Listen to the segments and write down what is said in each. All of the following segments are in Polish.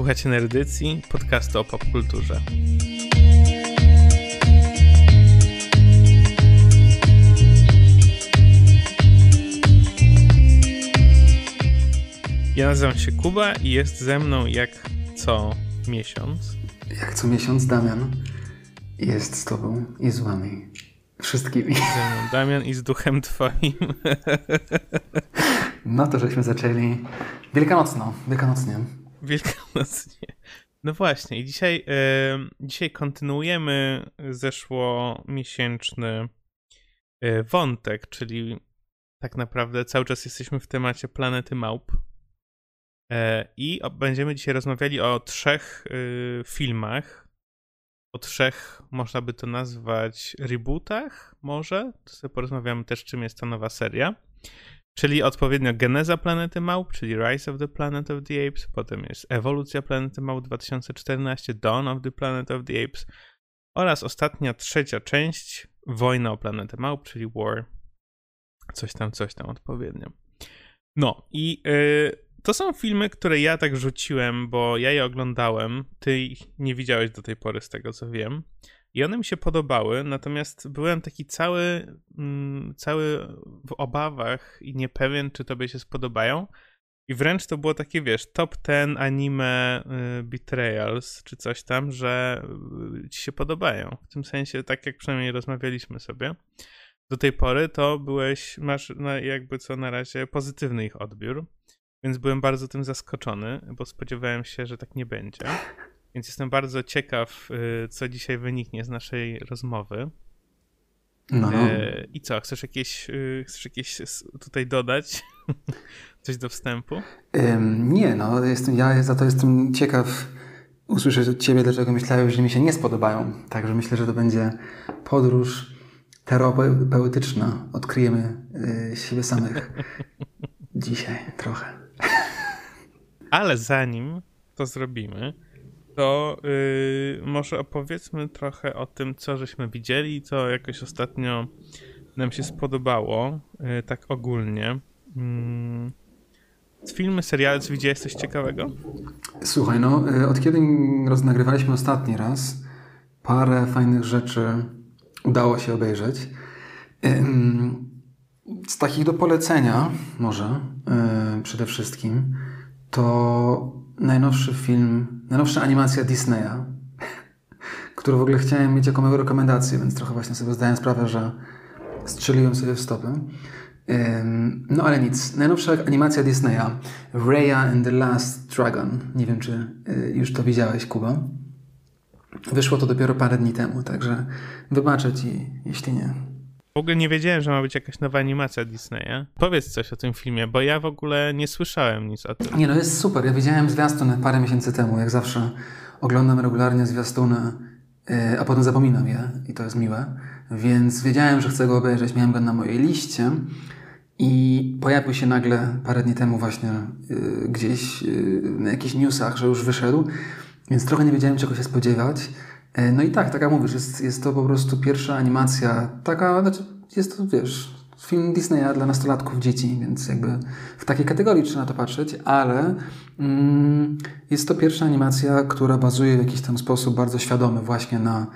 Słuchacie Nerdycji, podcastu o popkulturze. Ja nazywam się Kuba i jest ze mną jak co miesiąc. Jak co miesiąc Damian jest z tobą i z wami. Wszystkimi. Ze mną Damian i z duchem twoim. No to żeśmy zaczęli wielkanocno, wielkanocnie. Wielkanocnie. No właśnie, i dzisiaj, e, dzisiaj kontynuujemy zeszłomiesięczny e, wątek, czyli tak naprawdę cały czas jesteśmy w temacie planety małp. E, I o, będziemy dzisiaj rozmawiali o trzech filmach, o trzech, można by to nazwać, rebootach, może? To sobie porozmawiamy też, czym jest ta nowa seria. Czyli odpowiednio Geneza Planety Małp, czyli Rise of the Planet of the Apes, potem jest Ewolucja Planety Małp 2014, Dawn of the Planet of the Apes oraz ostatnia, trzecia część, Wojna o Planetę Małp, czyli War, coś tam, coś tam odpowiednio. No i yy, to są filmy, które ja tak rzuciłem, bo ja je oglądałem, ty ich nie widziałeś do tej pory z tego co wiem. I one mi się podobały, natomiast byłem taki cały, mm, cały w obawach i niepewien, czy tobie się spodobają. I wręcz to było takie, wiesz, top 10 anime y, betrayals, czy coś tam, że y, ci się podobają. W tym sensie, tak jak przynajmniej rozmawialiśmy sobie do tej pory, to byłeś, masz jakby co na razie pozytywny ich odbiór. Więc byłem bardzo tym zaskoczony, bo spodziewałem się, że tak nie będzie. Więc jestem bardzo ciekaw, y, co dzisiaj wyniknie z naszej rozmowy. No. E, I co, chcesz jakieś, y, chcesz jakieś tutaj dodać? Coś do wstępu? Ym, nie, no jestem, ja za to jestem ciekaw usłyszeć od ciebie, dlaczego myślałem, że mi się nie spodobają. Także myślę, że to będzie podróż terapeutyczna. Odkryjemy y, siebie samych dzisiaj trochę. Ale zanim to zrobimy, to yy, może opowiedzmy trochę o tym, co żeśmy widzieli, co jakoś ostatnio nam się spodobało, yy, tak ogólnie. Yy. Filmy, seriale, co widziałeś coś ciekawego? Słuchaj, no od kiedy nagrywaliśmy ostatni raz, parę fajnych rzeczy udało się obejrzeć. Z takich do polecenia może yy, przede wszystkim to najnowszy film, najnowsza animacja Disneya, którą w ogóle chciałem mieć jako moją rekomendację, więc trochę właśnie sobie zdałem sprawę, że strzeliłem sobie w stopę. No ale nic. Najnowsza animacja Disneya, Raya and the Last Dragon. Nie wiem, czy y, już to widziałeś, Kuba. Wyszło to dopiero parę dni temu, także wybaczę Ci, jeśli nie. W ogóle nie wiedziałem, że ma być jakaś nowa animacja Disneya. Powiedz coś o tym filmie, bo ja w ogóle nie słyszałem nic o tym. Nie, no jest super. Ja widziałem zwiastun parę miesięcy temu, jak zawsze oglądam regularnie zwiastuny, yy, a potem zapominam je i to jest miłe. Więc wiedziałem, że chcę go obejrzeć, miałem go na mojej liście i pojawił się nagle parę dni temu właśnie yy, gdzieś yy, na jakichś newsach, że już wyszedł, więc trochę nie wiedziałem, czego się spodziewać. E, no i tak, tak jak mówisz, jest, jest to po prostu pierwsza animacja, taka, znaczy jest to, wiesz, film Disneya dla nastolatków, dzieci, więc jakby w takiej kategorii trzeba to patrzeć, ale mm, jest to pierwsza animacja, która bazuje w jakiś tam sposób bardzo świadomy właśnie na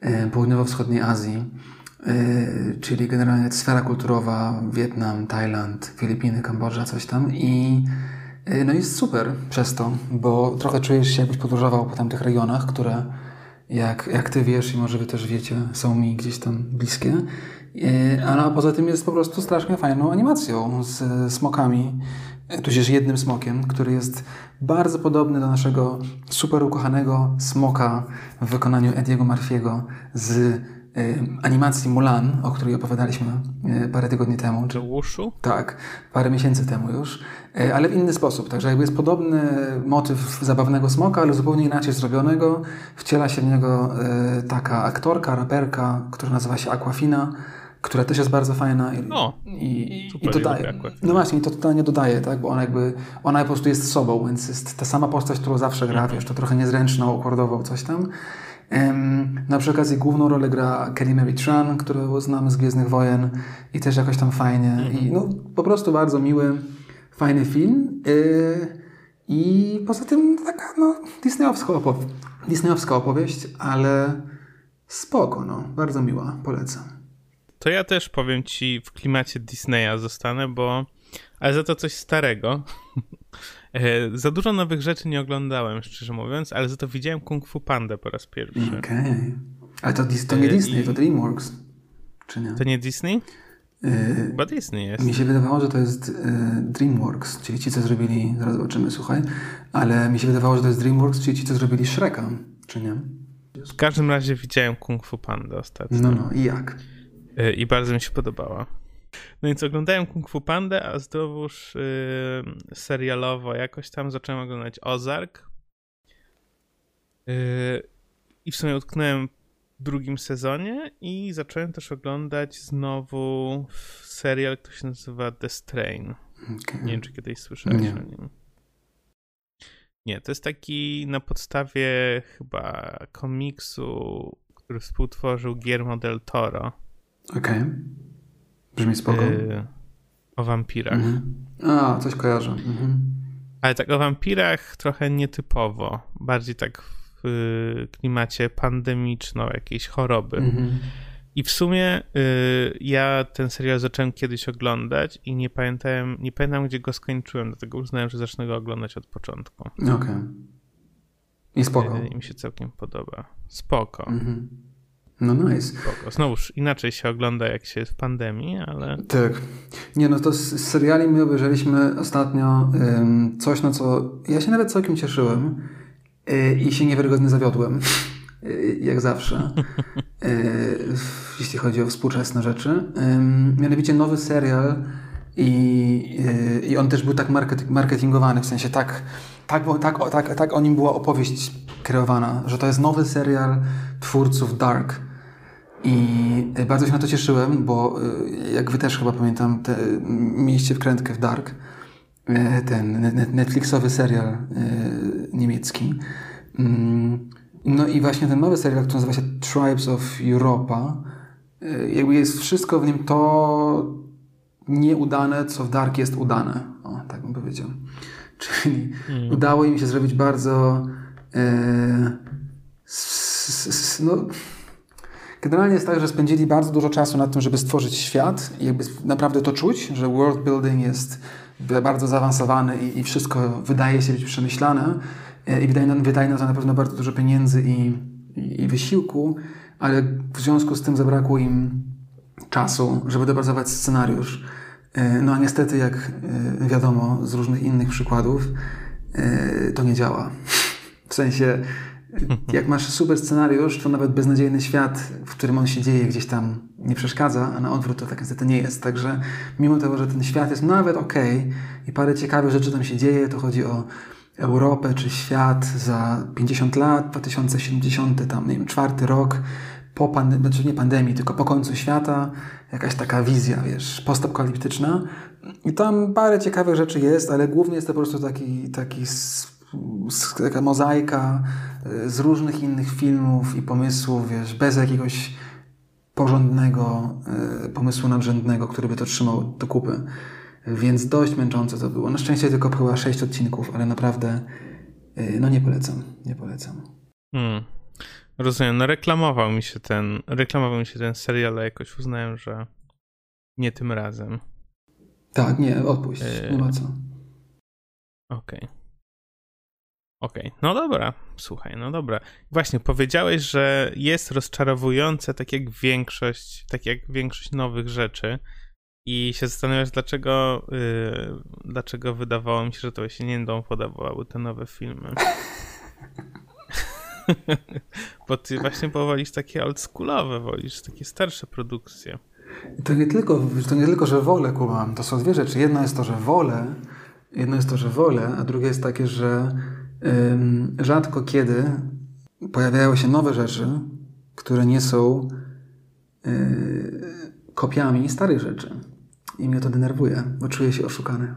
e, południowo-wschodniej Azji, e, czyli generalnie sfera kulturowa, Wietnam, Tajland, Filipiny, Kambodża, coś tam i e, no jest super przez to, bo trochę czujesz się jakbyś podróżował po tamtych regionach, które jak, jak ty wiesz i może wy też wiecie, są mi gdzieś tam bliskie. E, ale poza tym jest po prostu strasznie fajną animacją z smokami, tudzież jednym smokiem, który jest bardzo podobny do naszego super ukochanego smoka w wykonaniu Ediego Murphy'ego z animacji Mulan, o której opowiadaliśmy e, parę tygodni temu. Czy Wushu? Tak, parę miesięcy temu już, e, ale w inny sposób. Także jakby jest podobny motyw zabawnego smoka, ale zupełnie inaczej zrobionego. Wciela się w niego taka aktorka, raperka, która nazywa się Aquafina, która też jest bardzo fajna i, no, i, i dodaje. No właśnie, to totalnie dodaje, tak? bo ona jakby, ona po prostu jest sobą, więc jest ta sama postać, którą zawsze gra, mhm. wiesz, to trochę niezręczną, układowo coś tam. Na przy okazji główną rolę gra Kelly Mary Tran, którą znamy z Gwiezdnych Wojen i też jakoś tam fajnie. I no, po prostu bardzo miły, fajny film. Y, I poza tym taka no, disneyowska, opow- disneyowska opowieść, ale spoko, no, bardzo miła, polecam. To ja też powiem ci w klimacie Disneya zostanę, bo ale za to coś starego. E, za dużo nowych rzeczy nie oglądałem, szczerze mówiąc, ale za to widziałem Kung Fu Panda po raz pierwszy. Okej. Okay. Ale to, to nie Disney, I... to DreamWorks, czy nie? To nie Disney? Yy, Chyba Disney jest. Mi się wydawało, że to jest yy, DreamWorks, czyli ci, co zrobili, zaraz zobaczymy, słuchaj, ale mi się wydawało, że to jest DreamWorks, czyli ci, co zrobili Shreka, czy nie? W każdym razie widziałem Kung Fu Panda ostatnio. No, no, i jak? Yy, I bardzo mi się podobała. No więc oglądałem Kung Fu Panda, a znowuż yy, serialowo jakoś tam zacząłem oglądać Ozark. Yy, I w sumie utknąłem w drugim sezonie i zacząłem też oglądać znowu serial, który się nazywa The Strain. Okay. Nie wiem, czy kiedyś słyszałeś Nie. o nim. Nie, to jest taki na podstawie chyba komiksu, który współtworzył Guillermo del Toro. Okej. Okay. Brzmi spoko. Yy, o wampirach. Mhm. A, coś kojarzę. Mhm. Ale tak o wampirach trochę nietypowo. Bardziej tak w y, klimacie pandemiczno, jakiejś choroby. Mhm. I w sumie y, ja ten serial zacząłem kiedyś oglądać i nie pamiętałem, nie pamiętam gdzie go skończyłem, dlatego uznałem, że zacznę go oglądać od początku. Okej. Okay. I spoko. Y, I mi się całkiem podoba. Spoko. Mhm. No nice. Spoko. Znowuż inaczej się ogląda, jak się jest w pandemii, ale... Tak. Nie, no to z seriali my obejrzeliśmy ostatnio um, coś, na co ja się nawet całkiem cieszyłem yy, i się niewiarygodnie zawiodłem. Yy, jak zawsze. Yy, jeśli chodzi o współczesne rzeczy. mianowicie nowy serial i, i on też był tak marketingowany, w sensie tak, tak, tak, tak, tak o nim była opowieść kreowana, że to jest nowy serial twórców Dark. I bardzo się na to cieszyłem, bo y, jak wy też chyba pamiętam, te, mieliście wkrętkę w Dark, y, ten Netflixowy serial y, niemiecki. Mm, no i właśnie ten nowy serial, który nazywa się Tribes of Europa, jakby jest wszystko w nim to nieudane, co w Dark jest udane. O, tak bym powiedział. Czyli hmm. udało im się zrobić bardzo e, no, generalnie jest tak, że spędzili bardzo dużo czasu na tym, żeby stworzyć świat i jakby naprawdę to czuć, że world building jest bardzo zaawansowany i, i wszystko wydaje się być przemyślane e, i wydaje, wydaje na to na pewno bardzo dużo pieniędzy i, i, i wysiłku, ale w związku z tym zabrakło im czasu, żeby dopracować scenariusz. E, no a niestety, jak e, wiadomo z różnych innych przykładów, to nie działa. W sensie jak masz super scenariusz, to nawet beznadziejny świat, w którym on się dzieje, gdzieś tam nie przeszkadza, a na odwrót to tak niestety nie jest. Także mimo tego, że ten świat jest nawet ok i parę ciekawych rzeczy tam się dzieje, to chodzi o Europę czy świat za 50 lat, 2070, tam nie wiem, czwarty rok, po pandemii, znaczy nie pandemii, tylko po końcu świata, jakaś taka wizja, wiesz, postapokaliptyczna. I tam parę ciekawych rzeczy jest, ale głównie jest to po prostu taki, taki taka mozaika e, z różnych innych filmów i pomysłów, wiesz, bez jakiegoś porządnego e, pomysłu nadrzędnego, który by to trzymał do kupy. Więc dość męczące to było. Na szczęście tylko chyba sześć odcinków, ale naprawdę e, no nie polecam, nie polecam. Hmm. Rozumiem, no reklamował mi się ten, reklamował mi się ten serial, ale jakoś uznałem, że nie tym razem. Tak, nie, odpuść, nie ma co. Okej. Okay. Okej, okay. no dobra, słuchaj, no dobra. Właśnie, powiedziałeś, że jest rozczarowujące, tak jak większość, tak jak większość nowych rzeczy. I się zastanawiasz, dlaczego, yy, dlaczego wydawało mi się, że to się nie będą podobały te nowe filmy. Bo ty właśnie powolisz takie oldschoolowe, wolisz takie starsze produkcje. To nie tylko, to nie tylko że wolę, kumam. To są dwie rzeczy. Jedna jest to, że wolę, jedno jest to, że wolę, a drugie jest takie, że rzadko kiedy pojawiają się nowe rzeczy, które nie są y, kopiami starych rzeczy. I mnie to denerwuje, bo czuję się oszukany.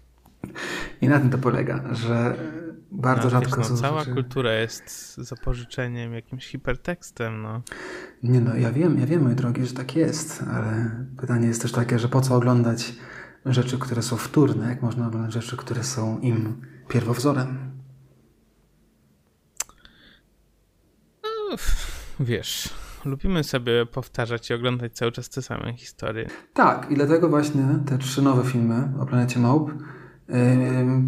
I na tym to polega, że bardzo no, rzadko wiesz, no, Cała rzeczy... kultura jest zapożyczeniem, jakimś hipertekstem. No. Nie no, ja wiem, ja wiem, mój drogi, że tak jest, ale pytanie jest też takie, że po co oglądać rzeczy, które są wtórne, jak można oglądać rzeczy, które są im pierwowzorem. No, wiesz, lubimy sobie powtarzać i oglądać cały czas te same historie. Tak, i dlatego właśnie te trzy nowe filmy o planecie Małp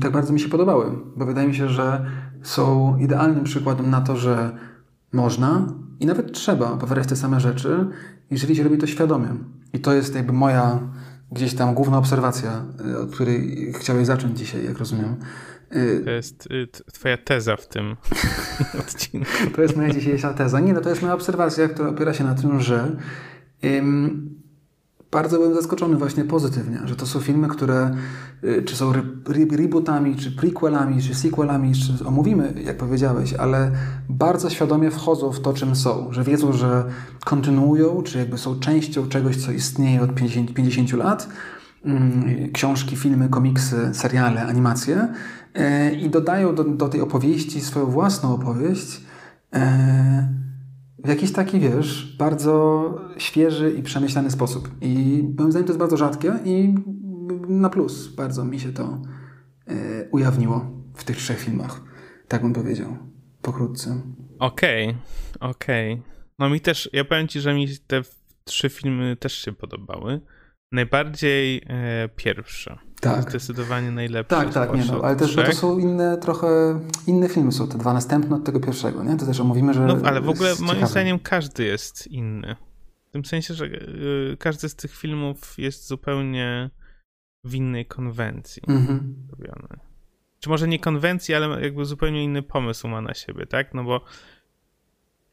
tak bardzo mi się podobały, bo wydaje mi się, że są idealnym przykładem na to, że można i nawet trzeba powtarzać te same rzeczy, jeżeli się robi to świadomie. I to jest jakby moja gdzieś tam główna obserwacja, y, od której chciałeś zacząć dzisiaj, jak rozumiem. Y, to jest y, twoja teza w tym odcinku. To jest moja dzisiejsza teza. Nie, no to jest moja obserwacja, która opiera się na tym, że bardzo byłem zaskoczony właśnie pozytywnie, że to są filmy, które y, czy są re rebootami, czy prequelami, czy sequelami, czy omówimy, jak powiedziałeś, ale bardzo świadomie wchodzą w to, czym są, że wiedzą, że kontynuują, czy jakby są częścią czegoś, co istnieje od 50, 50 lat, mm, książki, filmy, komiksy, seriale, animacje y, i dodają do, do tej opowieści swoją własną opowieść, y, w jakiś taki, wiesz, bardzo świeży i przemyślany sposób. I moim zdaniem to jest bardzo rzadkie i na plus bardzo mi się to e, ujawniło w tych trzech filmach. Tak bym powiedział, pokrótce. Okej, okay, okej. Okay. No mi też, ja powiem ci, że mi te trzy filmy też się podobały. Najbardziej e, pierwsze. Tak. Zdecydowanie najlepsze. Tak, tak, nie, no, ale też to są inne, trochę inne filmy są te dwa następne od tego pierwszego, nie? To też omówimy, że. No, ale w ogóle moim ciekawe. zdaniem każdy jest inny. W tym sensie, że y, każdy z tych filmów jest zupełnie w innej konwencji mhm. robiony. Czy może nie konwencji, ale jakby zupełnie inny pomysł ma na siebie, tak? No bo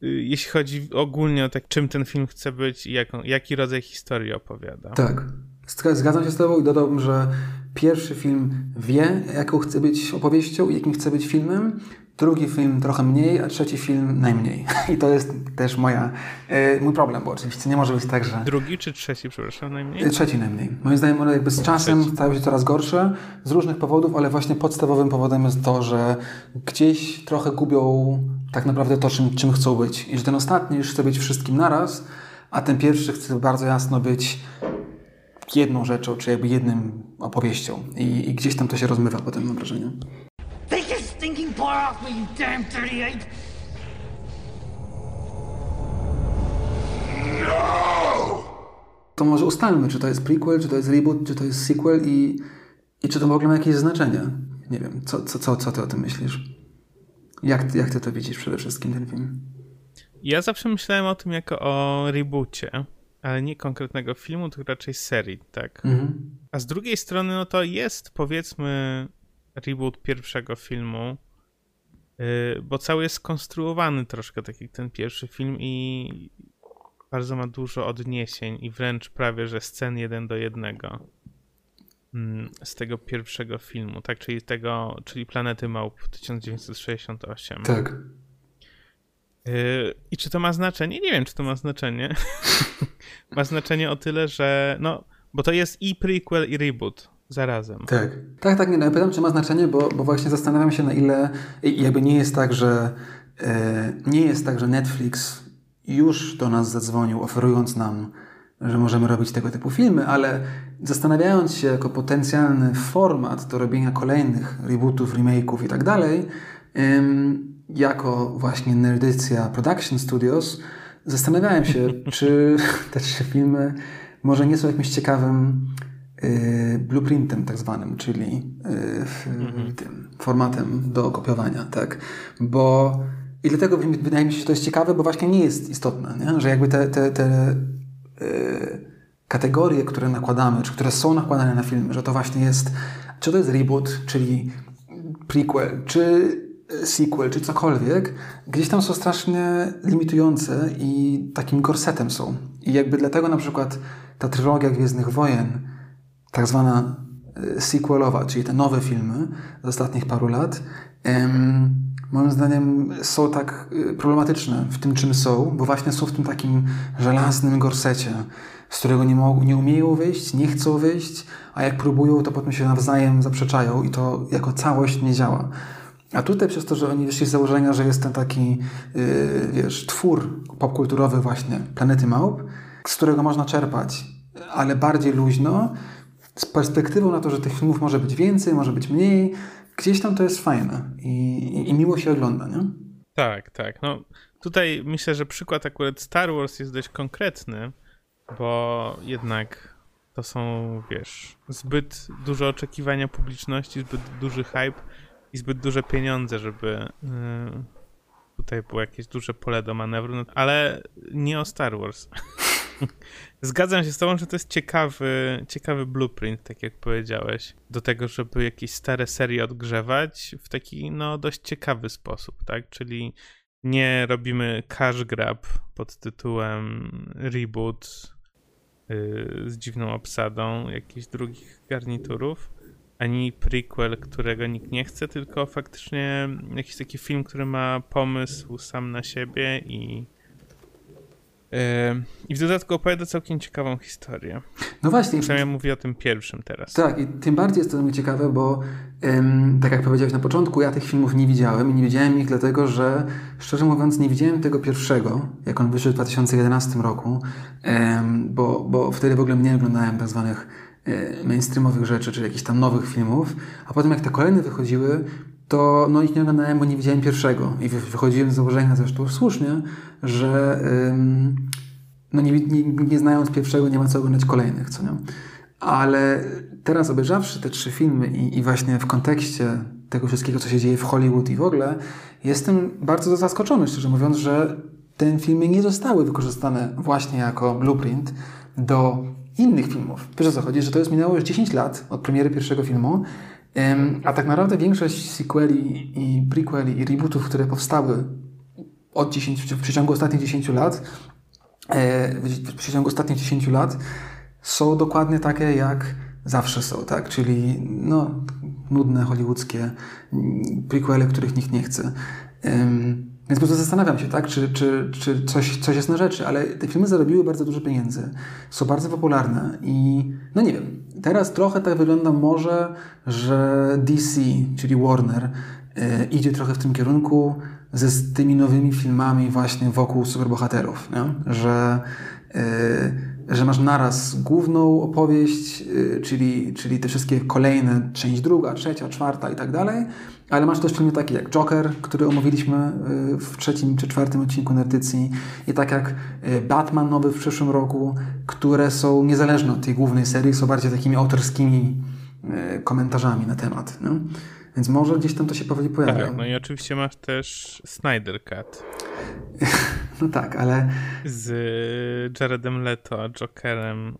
y, jeśli chodzi ogólnie o tak, czym ten film chce być i jaką, jaki rodzaj historii opowiada. Tak. Zgadzam się z Tobą i dodałbym, że pierwszy film wie, jaką chce być opowieścią i jakim chce być filmem, drugi film trochę mniej, a trzeci film najmniej. I to jest też moja, e, mój problem, bo oczywiście nie może być tak, że... Drugi czy trzeci, przepraszam, najmniej? Trzeci najmniej. Moim zdaniem one jakby z czasem trzeci. stają się coraz gorsze, z różnych powodów, ale właśnie podstawowym powodem jest to, że gdzieś trochę gubią tak naprawdę to, czym, czym chcą być. I że ten ostatni już chce być wszystkim naraz, a ten pierwszy chce bardzo jasno być jedną rzeczą, czy jakby jednym opowieścią. I, i gdzieś tam to się rozmywa potem, mam wrażenie. Take your stinking paw off me, you damn 38! No! To może ustalmy, czy to jest prequel, czy to jest reboot, czy to jest sequel i, i czy to w ogóle ma jakieś znaczenie. Nie wiem, co, co, co, co ty o tym myślisz? Jak, jak ty to widzisz przede wszystkim, ten film? Ja zawsze myślałem o tym jako o reboocie ale nie konkretnego filmu, tylko raczej serii, tak. Mhm. A z drugiej strony, no to jest powiedzmy reboot pierwszego filmu, yy, bo cały jest skonstruowany troszkę tak jak ten pierwszy film i bardzo ma dużo odniesień i wręcz prawie, że scen jeden do jednego mm, z tego pierwszego filmu, tak, czyli tego, czyli Planety Małp 1968. Tak. Yy, I czy to ma znaczenie? Nie wiem, czy to ma znaczenie. ma znaczenie o tyle, że no, bo to jest i prequel, i reboot zarazem. Tak, tak, tak. Nie, no, pytam, czy ma znaczenie, bo, bo właśnie zastanawiam się, na ile jakby nie jest tak, że e, nie jest tak, że Netflix już do nas zadzwonił, oferując nam, że możemy robić tego typu filmy, ale zastanawiając się jako potencjalny format do robienia kolejnych rebootów, remake'ów i tak dalej, jako właśnie Nerdycja Production Studios, zastanawiałem się, czy te trzy filmy może nie są jakimś ciekawym y, blueprintem tak zwanym, czyli y, mhm. tym formatem do kopiowania, tak? Bo i dlatego wydaje mi się, że to jest ciekawe, bo właśnie nie jest istotne, nie? że jakby te, te, te y, kategorie, które nakładamy, czy które są nakładane na filmy, że to właśnie jest, czy to jest reboot, czyli prequel, czy sequel czy cokolwiek, gdzieś tam są strasznie limitujące i takim gorsetem są. I jakby dlatego na przykład ta trylogia Gwiezdnych Wojen, tak zwana e, sequelowa, czyli te nowe filmy z ostatnich paru lat, moim zdaniem są tak e, problematyczne w tym, czym są, bo właśnie są w tym takim żelaznym gorsecie, z którego nie, mogą, nie umieją wyjść, nie chcą wyjść, a jak próbują, to potem się nawzajem zaprzeczają i to jako całość nie działa. A tutaj przez to, że oni wyszli z założenia, że jest ten taki, yy, wiesz, twór popkulturowy właśnie Planety Małp, z którego można czerpać, ale bardziej luźno, z perspektywą na to, że tych filmów może być więcej, może być mniej, gdzieś tam to jest fajne i, i, i miło się ogląda, nie? Tak, tak. No, tutaj myślę, że przykład akurat Star Wars jest dość konkretny, bo jednak to są, wiesz, zbyt duże oczekiwania publiczności, zbyt duży hype i zbyt duże pieniądze, żeby yy, tutaj było jakieś duże pole do manewru, no, ale nie o Star Wars. Zgadzam się z tobą, że to jest ciekawy, ciekawy blueprint, tak jak powiedziałeś, do tego, żeby jakieś stare serie odgrzewać w taki, no, dość ciekawy sposób, tak? Czyli nie robimy cash grab pod tytułem reboot yy, z dziwną obsadą jakichś drugich garniturów, ani prequel, którego nikt nie chce, tylko faktycznie jakiś taki film, który ma pomysł sam na siebie i i w dodatku opowiada całkiem ciekawą historię. No właśnie. Przynajmniej mówię o tym pierwszym teraz. Tak, i tym bardziej jest to dla mnie ciekawe, bo ym, tak jak powiedziałeś na początku, ja tych filmów nie widziałem i nie widziałem ich dlatego, że szczerze mówiąc nie widziałem tego pierwszego, jak on wyszedł w 2011 roku, ym, bo, bo wtedy w ogóle nie oglądałem tak zwanych mainstreamowych rzeczy, czy jakichś tam nowych filmów, a potem jak te kolejne wychodziły, to no ich nie oglądałem, bo nie widziałem pierwszego. I wychodziłem z założenia zresztą słusznie, że ym, no nie, nie, nie, znając pierwszego nie ma co oglądać kolejnych, co nie? Ale teraz obejrzawszy te trzy filmy i, i właśnie w kontekście tego wszystkiego, co się dzieje w Hollywood i w ogóle, jestem bardzo zaskoczony, szczerze mówiąc, że te filmy nie zostały wykorzystane właśnie jako blueprint do innych filmów. Wiesz o co chodzi? Że to jest minęło już 10 lat od premiery pierwszego filmu a tak naprawdę większość sequeli i prequeli i rebootów, które powstały od 10, w przeciągu ostatnich 10 lat, e, w przeciągu ostatnich 10 lat są dokładnie takie, jak zawsze są, tak? Czyli no, nudne, hollywoodzkie prequele, których nikt nie chce. Więc po prostu zastanawiam się, tak, czy, czy, czy coś, coś jest na rzeczy, ale te filmy zarobiły bardzo dużo pieniędzy, są bardzo popularne i no nie wiem, teraz trochę tak wygląda może, że DC, czyli Warner, yy, idzie trochę w tym kierunku ze z tymi nowymi filmami właśnie wokół superbohaterów, nie? że yy, że masz naraz główną opowieść, yy, czyli, czyli te wszystkie kolejne, część druga, trzecia, czwarta i tak dalej, ale masz też filmy takie jak Joker, który omówiliśmy yy, w trzecim czy czwartym odcinku Nerdycji i tak jak yy, Batman nowy w przyszłym roku, które są niezależne od tej głównej serii, są bardziej takimi autorskimi komentarzami na temat. No? Więc może gdzieś tam to się powoli pojawia. Tak, no i oczywiście masz też Snyder Cut. no tak, ale... Z Jaredem Leto, Jokerem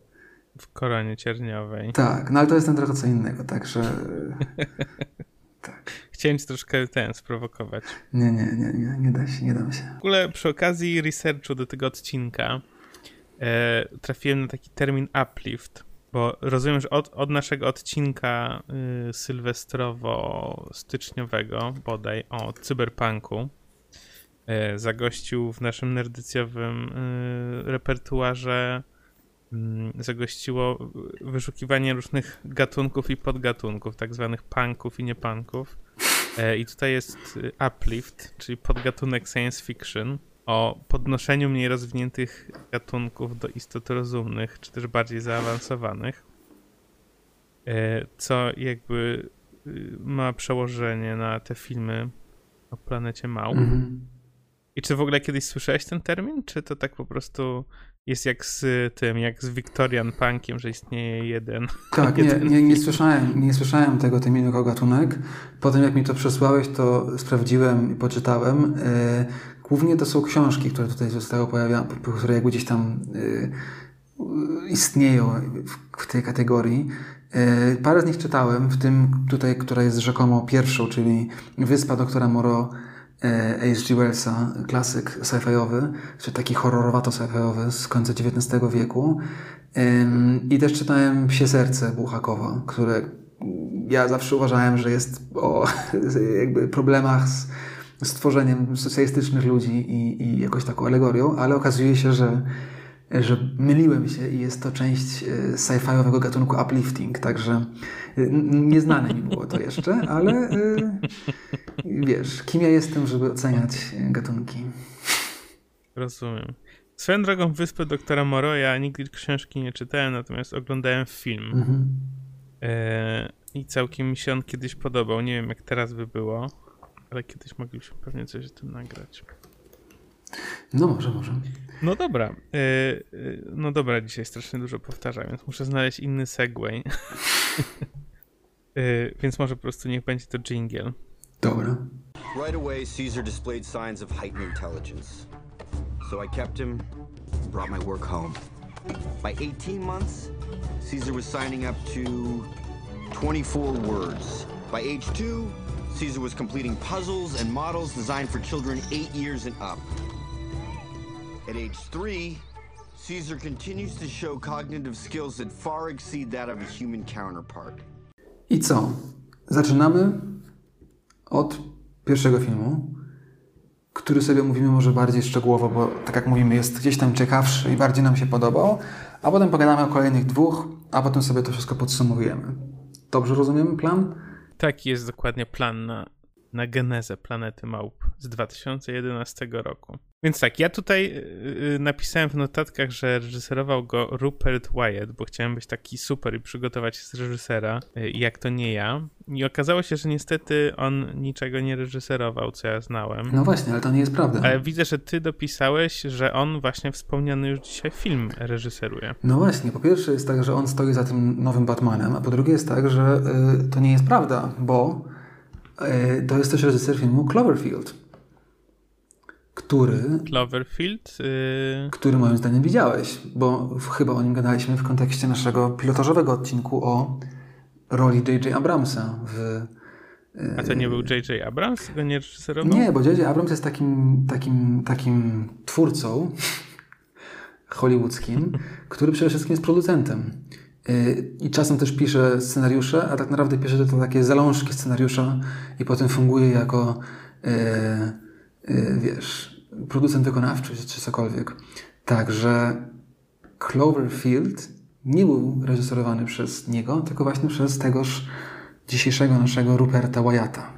w koronie cierniowej. Tak, no ale to jest ten trochę co innego, także... tak. Chciałem ci troszkę ten sprowokować. Nie, nie, nie, nie, nie da się, nie dam się. W ogóle przy okazji researchu do tego odcinka e, trafiłem na taki termin uplift bo rozumiem, że od, od naszego odcinka y, sylwestrowo-styczniowego, bodaj, o cyberpunku, y, zagościł w naszym nerdycjowym y, repertuarze y, zagościło wyszukiwanie różnych gatunków i podgatunków, tak zwanych punków i niepunków. Y, I tutaj jest y, Uplift, czyli podgatunek science fiction o podnoszeniu mniej rozwiniętych gatunków do istot rozumnych, czy też bardziej zaawansowanych, e, co jakby y, ma przełożenie na te filmy o planecie Małp. Mm-hmm. I czy w ogóle kiedyś słyszałeś ten termin, czy to tak po prostu jest jak z tym, jak z Victorian Punkiem, że istnieje jeden. Tak, jeden nie, nie, nie, słyszałem, nie słyszałem tego terminu jako gatunek. Potem jak mi to przesłałeś, to sprawdziłem i poczytałem. Głównie to są książki, które tutaj zostały pojawione, które jakby gdzieś tam y, istnieją w, tej kategorii. Y, parę z nich czytałem, w tym tutaj, która jest rzekomo pierwszą, czyli Wyspa doktora y, H.G. Wellsa, klasyk sci-fiowy, czy taki horrorowato sci-fiowy z końca XIX wieku. I też czytałem Psie Serce Buchakowa, które ja zawsze uważałem, że jest o jakby problemach z stworzeniem socjalistycznych ludzi i, i jakoś taką alegorią, ale okazuje się, że, że myliłem się i jest to część e, sci-fiowego gatunku uplifting, także e, nieznane mi było to jeszcze, ale e, wiesz, kim ja jestem, żeby oceniać gatunki. Rozumiem. Swoją drogą Wyspę doktora Moro ja nigdy książki nie czytałem, natomiast oglądałem film. Mhm. E, I całkiem mi się on kiedyś podobał. Nie wiem, jak teraz by było, ale kiedyś moglibyśmy pewnie coś o tym nagrać. No może, może. No dobra. E, e, no dobra, dzisiaj strasznie dużo powtarzam, więc muszę znaleźć inny segway. więc może po prostu niech będzie to jingle. Dobra. Right away, Caesar displayed signs of heightened intelligence. So I kept him, brought my work home. By 18 months, Caesar was signing up to 24 words. By age two, Caesar was completing puzzles and models designed for children eight years and up. At age three, Caesar continues to show cognitive skills that far exceed that of a human counterpart. I co? Zaczynamy od pierwszego filmu, który sobie mówimy może bardziej szczegółowo, bo tak jak mówimy, jest gdzieś tam ciekawszy i bardziej nam się podobał, a potem pogadamy o kolejnych dwóch, a potem sobie to wszystko podsumowujemy. Dobrze rozumiemy plan? Taki jest dokładnie plan na, na genezę planety Małp z 2011 roku. Więc tak, ja tutaj yy, napisałem w notatkach, że reżyserował go Rupert Wyatt, bo chciałem być taki super i przygotować się z reżysera, yy, jak to nie ja. I okazało się, że niestety on niczego nie reżyserował, co ja znałem. No właśnie, ale to nie jest prawda. Ale widzę, że ty dopisałeś, że on właśnie wspomniany już dzisiaj film reżyseruje. No właśnie, po pierwsze jest tak, że on stoi za tym nowym Batmanem, a po drugie jest tak, że to nie jest prawda, bo to jest też reżyser filmu Cloverfield który... Cloverfield? Yy... Który moim zdaniem widziałeś, bo chyba o nim gadaliśmy w kontekście naszego pilotażowego odcinku o roli J.J. Abramsa w... Yy... A to nie był J.J. Abrams? Go nie reżyserował? Nie, bo J.J. Abrams jest takim, takim, takim twórcą hollywoodzkim, który przede wszystkim jest producentem. Yy, I czasem też pisze scenariusze, a tak naprawdę pisze to takie zalążki scenariusza i potem funguje jako yy, wiesz, producent wykonawczy czy cokolwiek. Także Cloverfield nie był reżyserowany przez niego, tylko właśnie przez tegoż dzisiejszego naszego Ruperta Wyatta.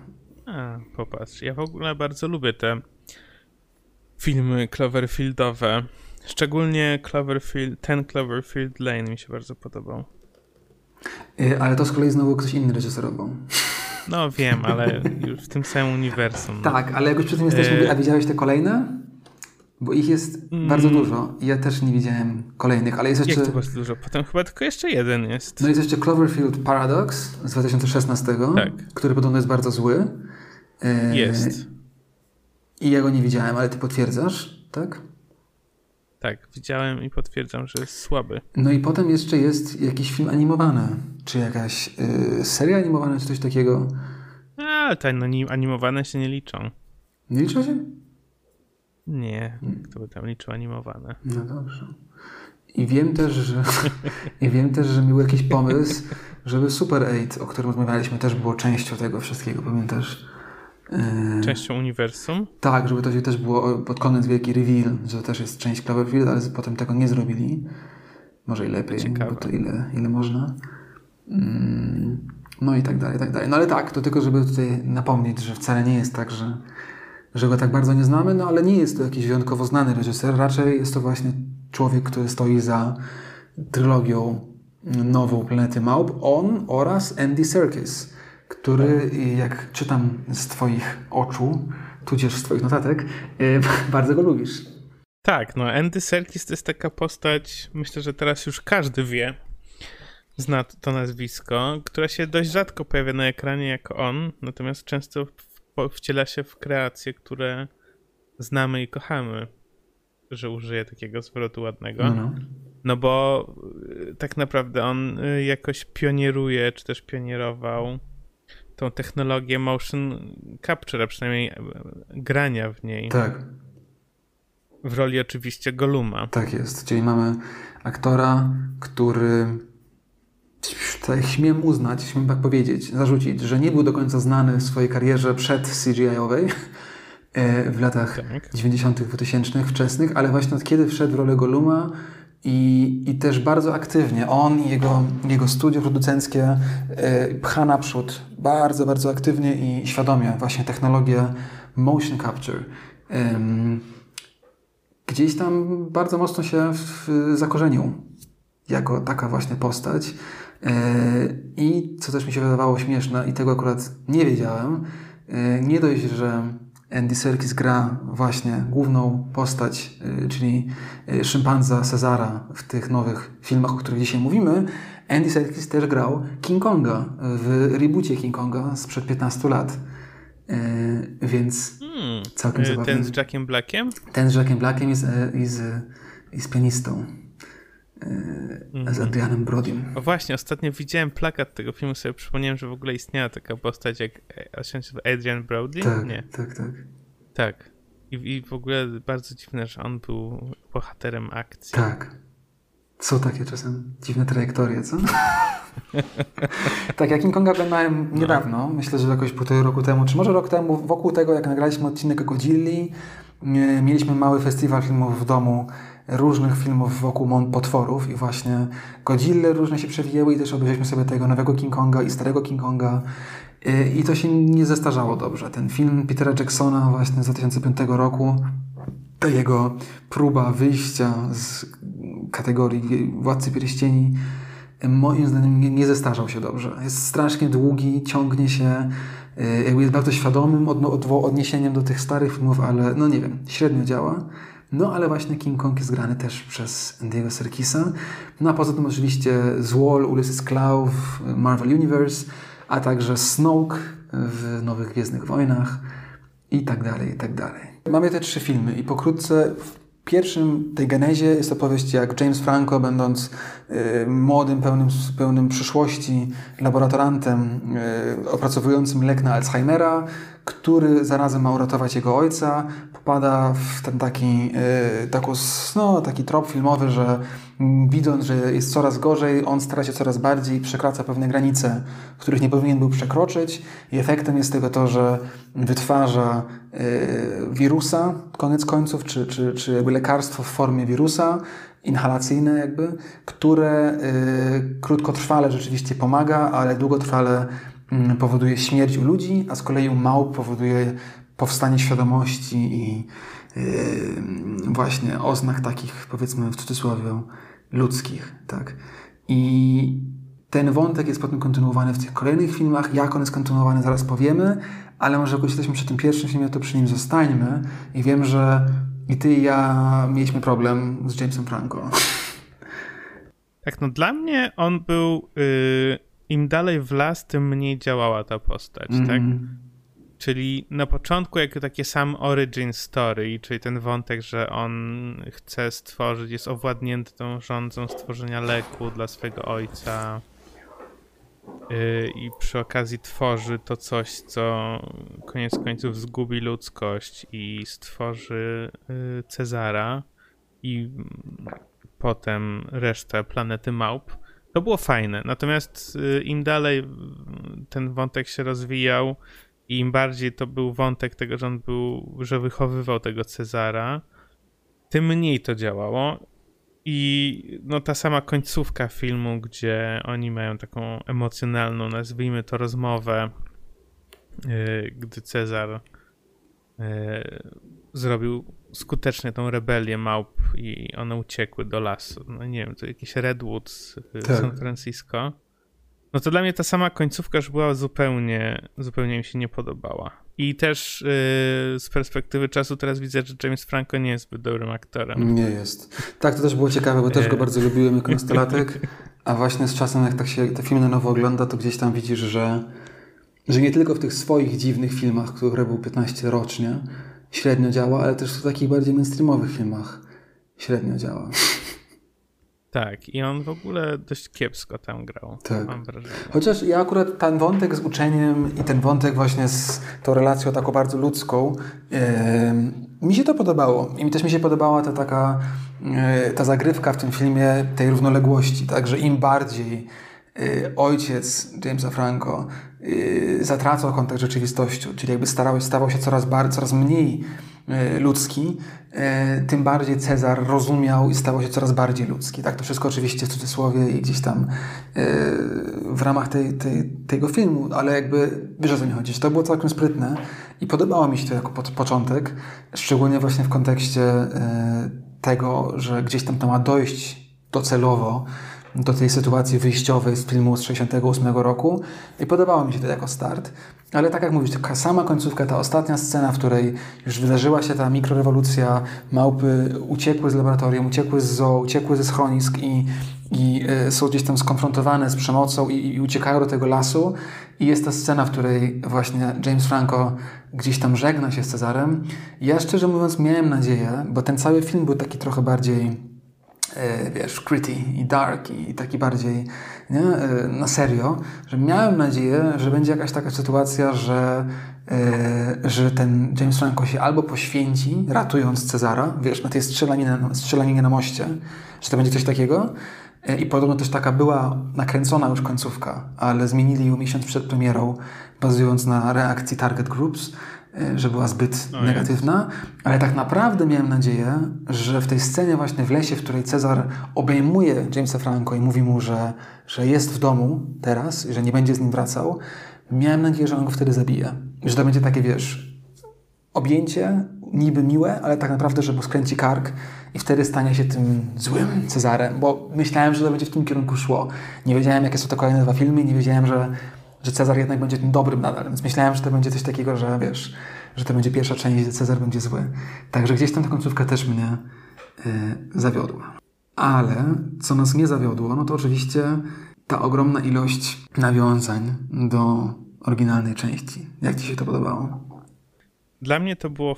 A, popatrz, ja w ogóle bardzo lubię te filmy Cloverfieldowe. Szczególnie Cloverfield, ten Cloverfield Lane mi się bardzo podobał. Yy, ale to z kolei znowu ktoś inny reżyserował. No wiem, ale już w tym samym uniwersum. Tak, ale jak już przy tym jesteśmy, yy... a widziałeś te kolejne? Bo ich jest mm. bardzo dużo. Ja też nie widziałem kolejnych, ale jest jeszcze... Jak to bardzo dużo? Potem chyba tylko jeszcze jeden jest. No jest jeszcze Cloverfield Paradox z 2016, tak. który podobno jest bardzo zły. Yy... Jest. I ja go nie widziałem, ale ty potwierdzasz, tak? Tak, widziałem i potwierdzam, że jest słaby. No i potem jeszcze jest jakiś film animowany, czy jakaś yy, seria animowana, czy coś takiego. Ale te animowane się nie liczą. Nie liczą się? Nie, hmm. kto by tam liczył animowane. No dobrze. I wiem też, że i wiem też, że był jakiś pomysł, żeby Super 8, o którym rozmawialiśmy, też było częścią tego wszystkiego, pamiętasz? Yy, Częścią uniwersum? Tak, żeby to też było pod koniec wielki reveal, że to też jest część Cloverfield, ale potem tego nie zrobili. Może i lepiej, Ciekawe. bo to ile, ile można. Mm, no i tak dalej, tak dalej. No ale tak, to tylko żeby tutaj napomnieć, że wcale nie jest tak, że, że go tak bardzo nie znamy, no ale nie jest to jakiś wyjątkowo znany reżyser, raczej jest to właśnie człowiek, który stoi za trylogią nową Planety Małp, on oraz Andy Serkis który, jak czytam z Twoich oczu, tudzież z Twoich notatek, e, bardzo go lubisz. Tak, no Andy Serkis to jest taka postać, myślę, że teraz już każdy wie, zna to nazwisko, która się dość rzadko pojawia na ekranie jako on, natomiast często wciela się w kreacje, które znamy i kochamy, że użyję takiego zwrotu ładnego. No, no. no bo e, tak naprawdę on jakoś pionieruje, czy też pionierował tą technologię motion capture, a przynajmniej grania w niej. Tak. W roli oczywiście Goluma. Tak jest. Czyli mamy aktora, który tak śmiem uznać, śmiem tak powiedzieć, zarzucić, że nie był do końca znany w swojej karierze przed CGI-owej e, w latach tak. 90., 2000 wczesnych, ale właśnie od kiedy wszedł w rolę Goluma, i, I też bardzo aktywnie on i jego, jego studio producenckie y, pcha naprzód bardzo, bardzo aktywnie i świadomie właśnie technologię motion capture. Ym, gdzieś tam bardzo mocno się w, zakorzenił jako taka właśnie postać. I co też mi się wydawało śmieszne, i tego akurat nie wiedziałem, nie dość, że Andy Serkis gra właśnie główną postać, czyli szympanza Cezara w tych nowych filmach, o których dzisiaj mówimy, Andy Serkis też grał King Konga w reboocie King Konga sprzed 15 lat. Yy, więc hmm, całkiem zabawny. Ten z Jackiem Blackiem? Ten z Jackiem Blackiem jest, jest, jest pianistą. Mm. Z Adrianem Brodiem. O właśnie, ostatnio widziałem plakat tego filmu, sobie przypomniałem, że w ogóle istniała taka postać jak Adrian Brody. Tak, Nie. tak, tak. Tak. I, I w ogóle bardzo dziwne, że on był bohaterem akcji. Tak. Są takie czasem dziwne trajektorie, co? tak, jak King Konga oglądałem niedawno, myślę, że jakoś półtorej roku temu, czy może rok temu, wokół tego, jak nagraliśmy odcinek o Godzilli, mieliśmy mały festiwal filmów w domu, różnych filmów wokół potworów i właśnie Godzilla różne się przewijały i też obejrzeliśmy sobie tego nowego King Konga i starego King Konga i to się nie zestarzało dobrze. Ten film Petera Jacksona właśnie z 2005 roku, ta jego próba wyjścia z kategorii Władcy Pierścieni moim zdaniem nie, nie zestarzał się dobrze. Jest strasznie długi, ciągnie się, y, jakby jest bardzo świadomym od, od, odniesieniem do tych starych filmów, ale no nie wiem, średnio działa. No ale właśnie King Kong jest grany też przez Andy'ego Serkisa. No a poza tym oczywiście Zwall, Ulysses Klaue w Marvel Universe, a także Snoke w Nowych Gwiezdnych Wojnach i tak dalej, i tak dalej. Mamy te trzy filmy i pokrótce pierwszym tej genezie jest opowieść, jak James Franco, będąc y, młodym, pełnym, pełnym przyszłości laboratorantem y, opracowującym lek na Alzheimera, który zarazem ma uratować jego ojca, popada w ten taki, y, no, taki trop filmowy, że widząc, że jest coraz gorzej, on stara się coraz bardziej, przekracza pewne granice, których nie powinien był przekroczyć. I efektem jest tego to, że wytwarza wirusa, koniec końców, czy, czy, czy jakby lekarstwo w formie wirusa, inhalacyjne jakby, które y, krótkotrwale rzeczywiście pomaga, ale długotrwale mm, powoduje śmierć u ludzi, a z kolei u małp powoduje powstanie świadomości i właśnie oznak takich, powiedzmy w cudzysłowie, ludzkich, tak. I ten wątek jest potem kontynuowany w tych kolejnych filmach. Jak on jest kontynuowany, zaraz powiemy, ale może jak jesteśmy przy tym pierwszym filmie, to przy nim zostańmy. I wiem, że i ty i ja mieliśmy problem z Jamesem Franco. Tak, no dla mnie on był. Yy, Im dalej w las, tym mniej działała ta postać, mm. tak? Czyli na początku jako takie sam origin story, czyli ten wątek, że on chce stworzyć, jest owładnięty tą rządzą stworzenia leku dla swojego ojca i przy okazji tworzy to coś, co koniec końców zgubi ludzkość i stworzy yy, Cezara i potem resztę planety Małp. To było fajne. Natomiast yy, im dalej ten wątek się rozwijał, i im bardziej to był wątek tego, że on był, że wychowywał tego Cezara, tym mniej to działało. I no ta sama końcówka filmu, gdzie oni mają taką emocjonalną, nazwijmy to rozmowę, yy, gdy Cezar yy, zrobił skutecznie tą rebelię małp i one uciekły do lasu. No nie wiem, to jakieś Redwoods, yy, tak. San Francisco. No to dla mnie ta sama końcówka już była zupełnie, zupełnie mi się nie podobała. I też yy, z perspektywy czasu teraz widzę, że James Franco nie jest zbyt dobrym aktorem. Nie jest. Tak, to też było ciekawe, bo też go bardzo lubiłem jako nastolatek, a właśnie z czasem, jak tak się te filmy na nowo ogląda, to gdzieś tam widzisz, że, że nie tylko w tych swoich dziwnych filmach, które był 15 rocznie, średnio działa, ale też w takich bardziej mainstreamowych filmach średnio działa. Tak, i on w ogóle dość kiepsko tam grał. Tak. Mam wrażenie. Chociaż ja akurat ten wątek z uczeniem i ten wątek właśnie z tą relacją taką bardzo ludzką, yy, mi się to podobało. I mi też mi się podobała ta taka, yy, ta zagrywka w tym filmie tej równoległości, tak, że im bardziej yy, ojciec Jamesa Franco zatracał kontakt z rzeczywistością, czyli jakby starał, stawał się coraz, bardziej, coraz mniej E, ludzki, e, tym bardziej Cezar rozumiał i stawał się coraz bardziej ludzki. Tak, to wszystko oczywiście w cudzysłowie i gdzieś tam e, w ramach tej, tej, tego filmu, ale jakby wiesz o co mi chodzi. To było całkiem sprytne i podobało mi się to jako początek, szczególnie właśnie w kontekście tego, że gdzieś tam to ma dojść docelowo do tej sytuacji wyjściowej z filmu z 68 roku i podobało mi się to jako start. Ale tak jak mówisz, taka sama końcówka, ta ostatnia scena, w której już wydarzyła się ta mikrorewolucja, małpy uciekły z laboratorium, uciekły z zoo, uciekły ze schronisk i, i y, są gdzieś tam skonfrontowane z przemocą i, i uciekają do tego lasu. I jest ta scena, w której właśnie James Franco gdzieś tam żegna się z Cezarem. Ja szczerze mówiąc miałem nadzieję, bo ten cały film był taki trochę bardziej e, wiesz, gritty i dark i taki bardziej nie, e, na serio, że miałem nadzieję, że będzie jakaś taka sytuacja, że, e, że ten James Franco się albo poświęci, ratując Cezara, wiesz, na tej strzelaninie, strzelaninie na moście, że to będzie coś takiego, i podobno też taka była nakręcona już końcówka, ale zmienili ją miesiąc przed premierą, bazując na reakcji target groups, e, że była zbyt no negatywna. Ale tak naprawdę miałem nadzieję, że w tej scenie właśnie w lesie, w której Cezar obejmuje Jamesa Franco i mówi mu, że, że jest w domu teraz i że nie będzie z nim wracał, miałem nadzieję, że on go wtedy zabije. Że to będzie takie, wiesz, objęcie, niby miłe, ale tak naprawdę, że mu skręci kark i wtedy stanie się tym złym Cezarem, bo myślałem, że to będzie w tym kierunku szło. Nie wiedziałem, jakie są te kolejne dwa filmy, nie wiedziałem, że, że Cezar jednak będzie tym dobrym nadal, więc myślałem, że to będzie coś takiego, że wiesz, że to będzie pierwsza część, gdzie Cezar będzie zły. Także gdzieś tam ta końcówka też mnie yy, zawiodła. Ale co nas nie zawiodło, no to oczywiście ta ogromna ilość nawiązań do oryginalnej części. Jak Ci się to podobało? Dla mnie to było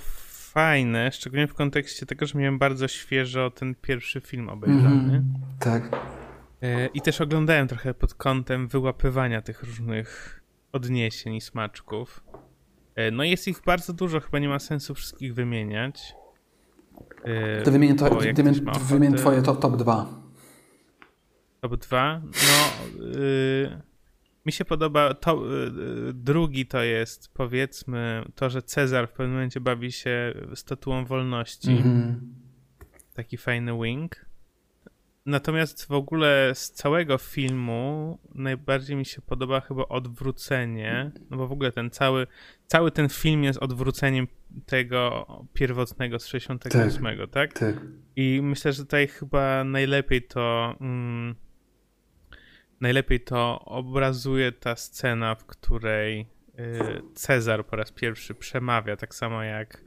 fajne, szczególnie w kontekście tego, że miałem bardzo świeżo ten pierwszy film obejrzany. Mm, tak. E, I też oglądałem trochę pod kątem wyłapywania tych różnych odniesień i smaczków. E, no jest ich bardzo dużo, chyba nie ma sensu wszystkich wymieniać. E, to wymienię, to, wymień, wymień twoje top, top 2. Top 2? No... Yy mi się podoba, to, y, y, drugi to jest powiedzmy to, że Cezar w pewnym momencie bawi się statuą wolności. Mm-hmm. Taki fajny wing. Natomiast w ogóle z całego filmu najbardziej mi się podoba chyba odwrócenie, no bo w ogóle ten cały, cały ten film jest odwróceniem tego pierwotnego z 68, tak? tak? tak. I myślę, że tutaj chyba najlepiej to mm, najlepiej to obrazuje ta scena, w której y, Cezar po raz pierwszy przemawia, tak samo jak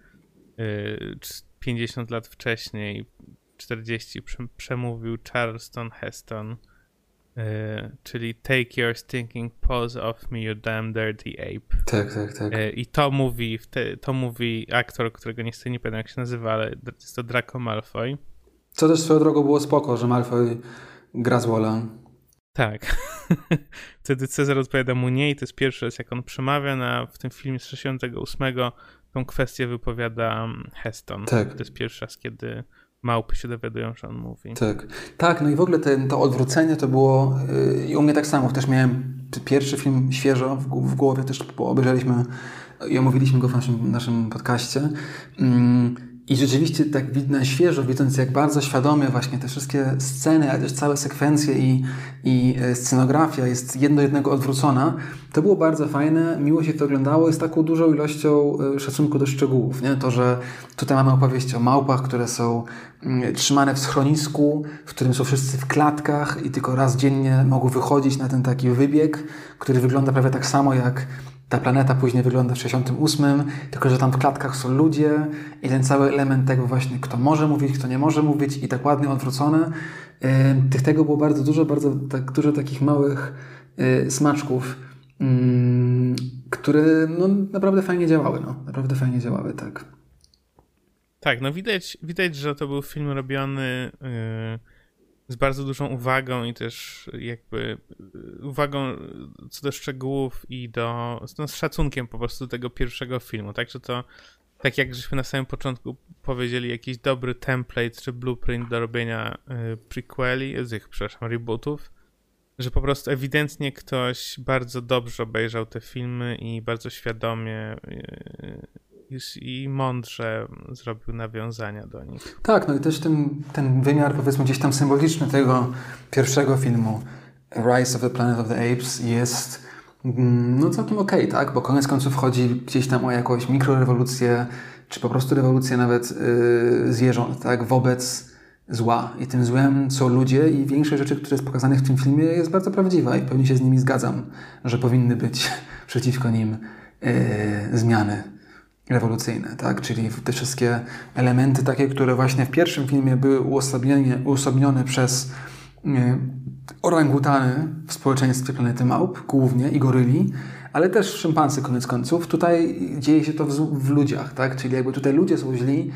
50 y, lat wcześniej, 40 przemówił Charleston Heston, y, czyli Take your stinking paws off me, you damn dirty ape. Tak, tak, tak. I to mówi, to mówi aktor, którego niestety nie pamiętam jak się nazywa, ale jest to Draco Malfoy. Co też swoją drogą było spoko, że Malfoy gra z Wola. Tak. Wtedy Cezar odpowiada mu nie i to jest pierwszy raz, jak on przemawia, na, w tym filmie z 68 tą kwestię wypowiada mm, Heston. Tak. To jest pierwszy raz, kiedy małpy się dowiadują, że on mówi. Tak, tak no i w ogóle ten, to odwrócenie to było yy, i u mnie tak samo, też miałem pierwszy film świeżo w, w głowie, też obejrzeliśmy i omówiliśmy go w naszym, naszym podcaście. Yy i rzeczywiście tak widno świeżo, widząc jak bardzo świadomie właśnie te wszystkie sceny, ale też całe sekwencje i, i e, scenografia jest jedno jednego odwrócona, to było bardzo fajne, miło się to oglądało z taką dużą ilością e, szacunku do szczegółów. Nie? To, że tutaj mamy opowieść o małpach, które są mm, trzymane w schronisku, w którym są wszyscy w klatkach i tylko raz dziennie mogą wychodzić na ten taki wybieg, który wygląda prawie tak samo jak ta planeta później wygląda w 68, tylko że tam w klatkach są ludzie i ten cały element tego właśnie, kto może mówić, kto nie może mówić i tak ładnie odwrócone. Tych tego było bardzo dużo, bardzo tak, dużo takich małych y, smaczków, które no, naprawdę fajnie działały. No. Naprawdę fajnie działały, tak. Tak, no widać, widać, że to był film robiony... Yy z bardzo dużą uwagą i też jakby y, uwagą co do szczegółów i do, no z szacunkiem po prostu do tego pierwszego filmu. Także to, tak jak żeśmy na samym początku powiedzieli, jakiś dobry template czy blueprint do robienia y, prequeli, z ich, przepraszam, rebootów, że po prostu ewidentnie ktoś bardzo dobrze obejrzał te filmy i bardzo świadomie y, i mądrze zrobił nawiązania do nich. Tak, no i też ten, ten wymiar powiedzmy gdzieś tam symboliczny tego pierwszego filmu Rise of the Planet of the Apes jest mm, no całkiem okej, okay, tak? Bo koniec końców chodzi gdzieś tam o jakąś mikrorewolucję, czy po prostu rewolucję nawet yy, zwierząt, tak? Wobec zła. I tym złem są ludzie i większość rzeczy, które jest pokazanych w tym filmie jest bardzo prawdziwa i pewnie się z nimi zgadzam, że powinny być przeciwko nim e, zmiany rewolucyjne, tak? Czyli te wszystkie elementy takie, które właśnie w pierwszym filmie były uosobnione przez e, orangutany w społeczeństwie planety małp, głównie i goryli, ale też szympansy koniec końców. Tutaj dzieje się to w, w ludziach, tak? Czyli jakby tutaj ludzie są źli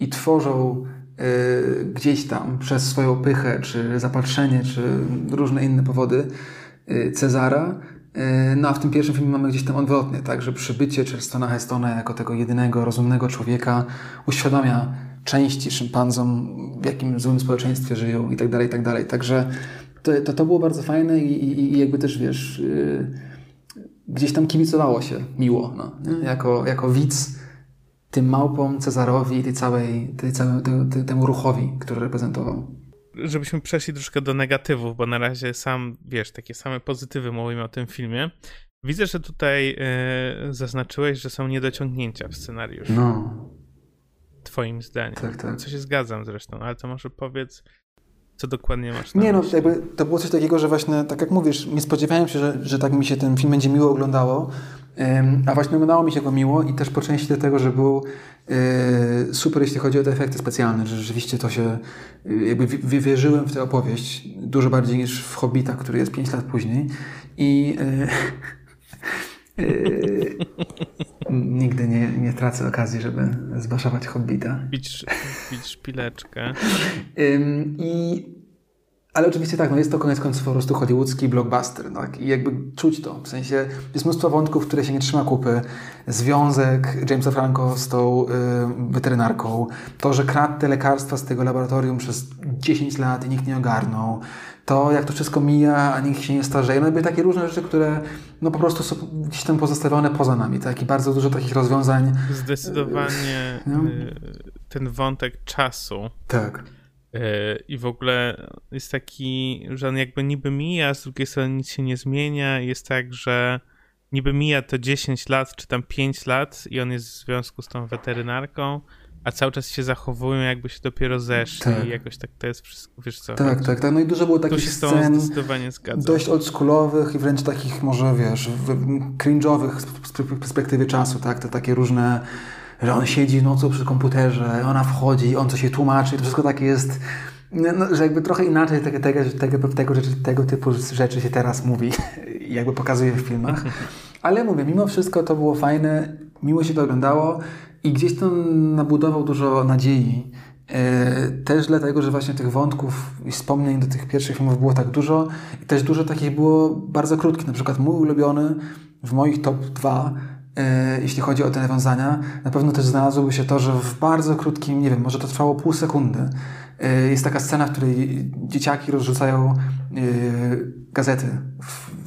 i tworzą y, gdzieś tam przez swoją pychę, czy zapatrzenie, czy różne inne powody y, Cezara. Y, no a w tym pierwszym filmie mamy gdzieś tam odwrotnie, tak? Że przybycie Charlestona Hestona jako tego jedynego, rozumnego człowieka uświadamia części szympanzom, w jakim złym społeczeństwie żyją i tak dalej, i tak dalej. Także to, to, to było bardzo fajne i, i, i jakby też, wiesz, yy, gdzieś tam kibicowało się miło, no? Jako, jako widz tym małpom, Cezarowi i tej całej, tej całej, temu ruchowi, który reprezentował. Żebyśmy przeszli troszkę do negatywów, bo na razie sam, wiesz, takie same pozytywy mówimy o tym filmie. Widzę, że tutaj yy, zaznaczyłeś, że są niedociągnięcia w scenariuszu. No. Twoim zdaniem. Tak, tak. Co się zgadzam zresztą, ale to może powiedz, co dokładnie masz na Nie, no myśli? jakby to było coś takiego, że właśnie, tak jak mówisz, nie spodziewałem się, że, że tak mi się ten film będzie miło oglądało, a właśnie oglądało mi się go miło i też po części dlatego, że był yy, super, jeśli chodzi o te efekty specjalne, że rzeczywiście to się, yy, jakby wierzyłem w tę opowieść dużo bardziej niż w Hobbita, który jest 5 lat później i yy, nigdy nie, nie tracę okazji, żeby zbaszować Hobbita. Bić, bić szpileczkę. I ale oczywiście tak, no jest to koniec końców po prostu hollywoodzki blockbuster, tak? I jakby czuć to, w sensie jest mnóstwo wątków, które się nie trzyma kupy. Związek Jamesa Franco z tą y, weterynarką, to, że kradł te lekarstwa z tego laboratorium przez 10 lat i nikt nie ogarnął, to jak to wszystko mija, a nikt się nie starzeje, no jakby takie różne rzeczy, które no po prostu są gdzieś tam pozostawione poza nami, tak? I bardzo dużo takich rozwiązań. Zdecydowanie No. y, ten wątek czasu Tak. Y, i w ogóle jest taki, że on jakby niby mija, z drugiej strony nic się nie zmienia. Jest tak, że niby mija to 10 lat, czy tam 5 lat i on jest w związku z tą weterynarką, a cały czas się zachowują, jakby się dopiero zeszli. Tak. I jakoś tak to jest wszystko, wiesz co? Tak, tak, tak. No i dużo było takich się scen dość oldschoolowych i wręcz takich może, wiesz, w- cringe'owych z perspektywy czasu, tak? Te takie różne, że on siedzi nocą przy komputerze, ona wchodzi, on coś się tłumaczy, to wszystko takie jest, no, no, że jakby trochę inaczej tego, tego, tego, tego, tego typu rzeczy się teraz mówi jakby pokazuje w filmach. Ale mówię, mimo wszystko to było fajne, miło się to oglądało i gdzieś tam nabudował dużo nadziei. E, Też dlatego, że właśnie tych wątków i wspomnień do tych pierwszych filmów było tak dużo i też dużo takich było bardzo krótkich. Na przykład mój ulubiony w moich top 2, e, jeśli chodzi o te nawiązania, na pewno też znalazłoby się to, że w bardzo krótkim, nie wiem, może to trwało pół sekundy, e, jest taka scena, w której dzieciaki rozrzucają e, gazety,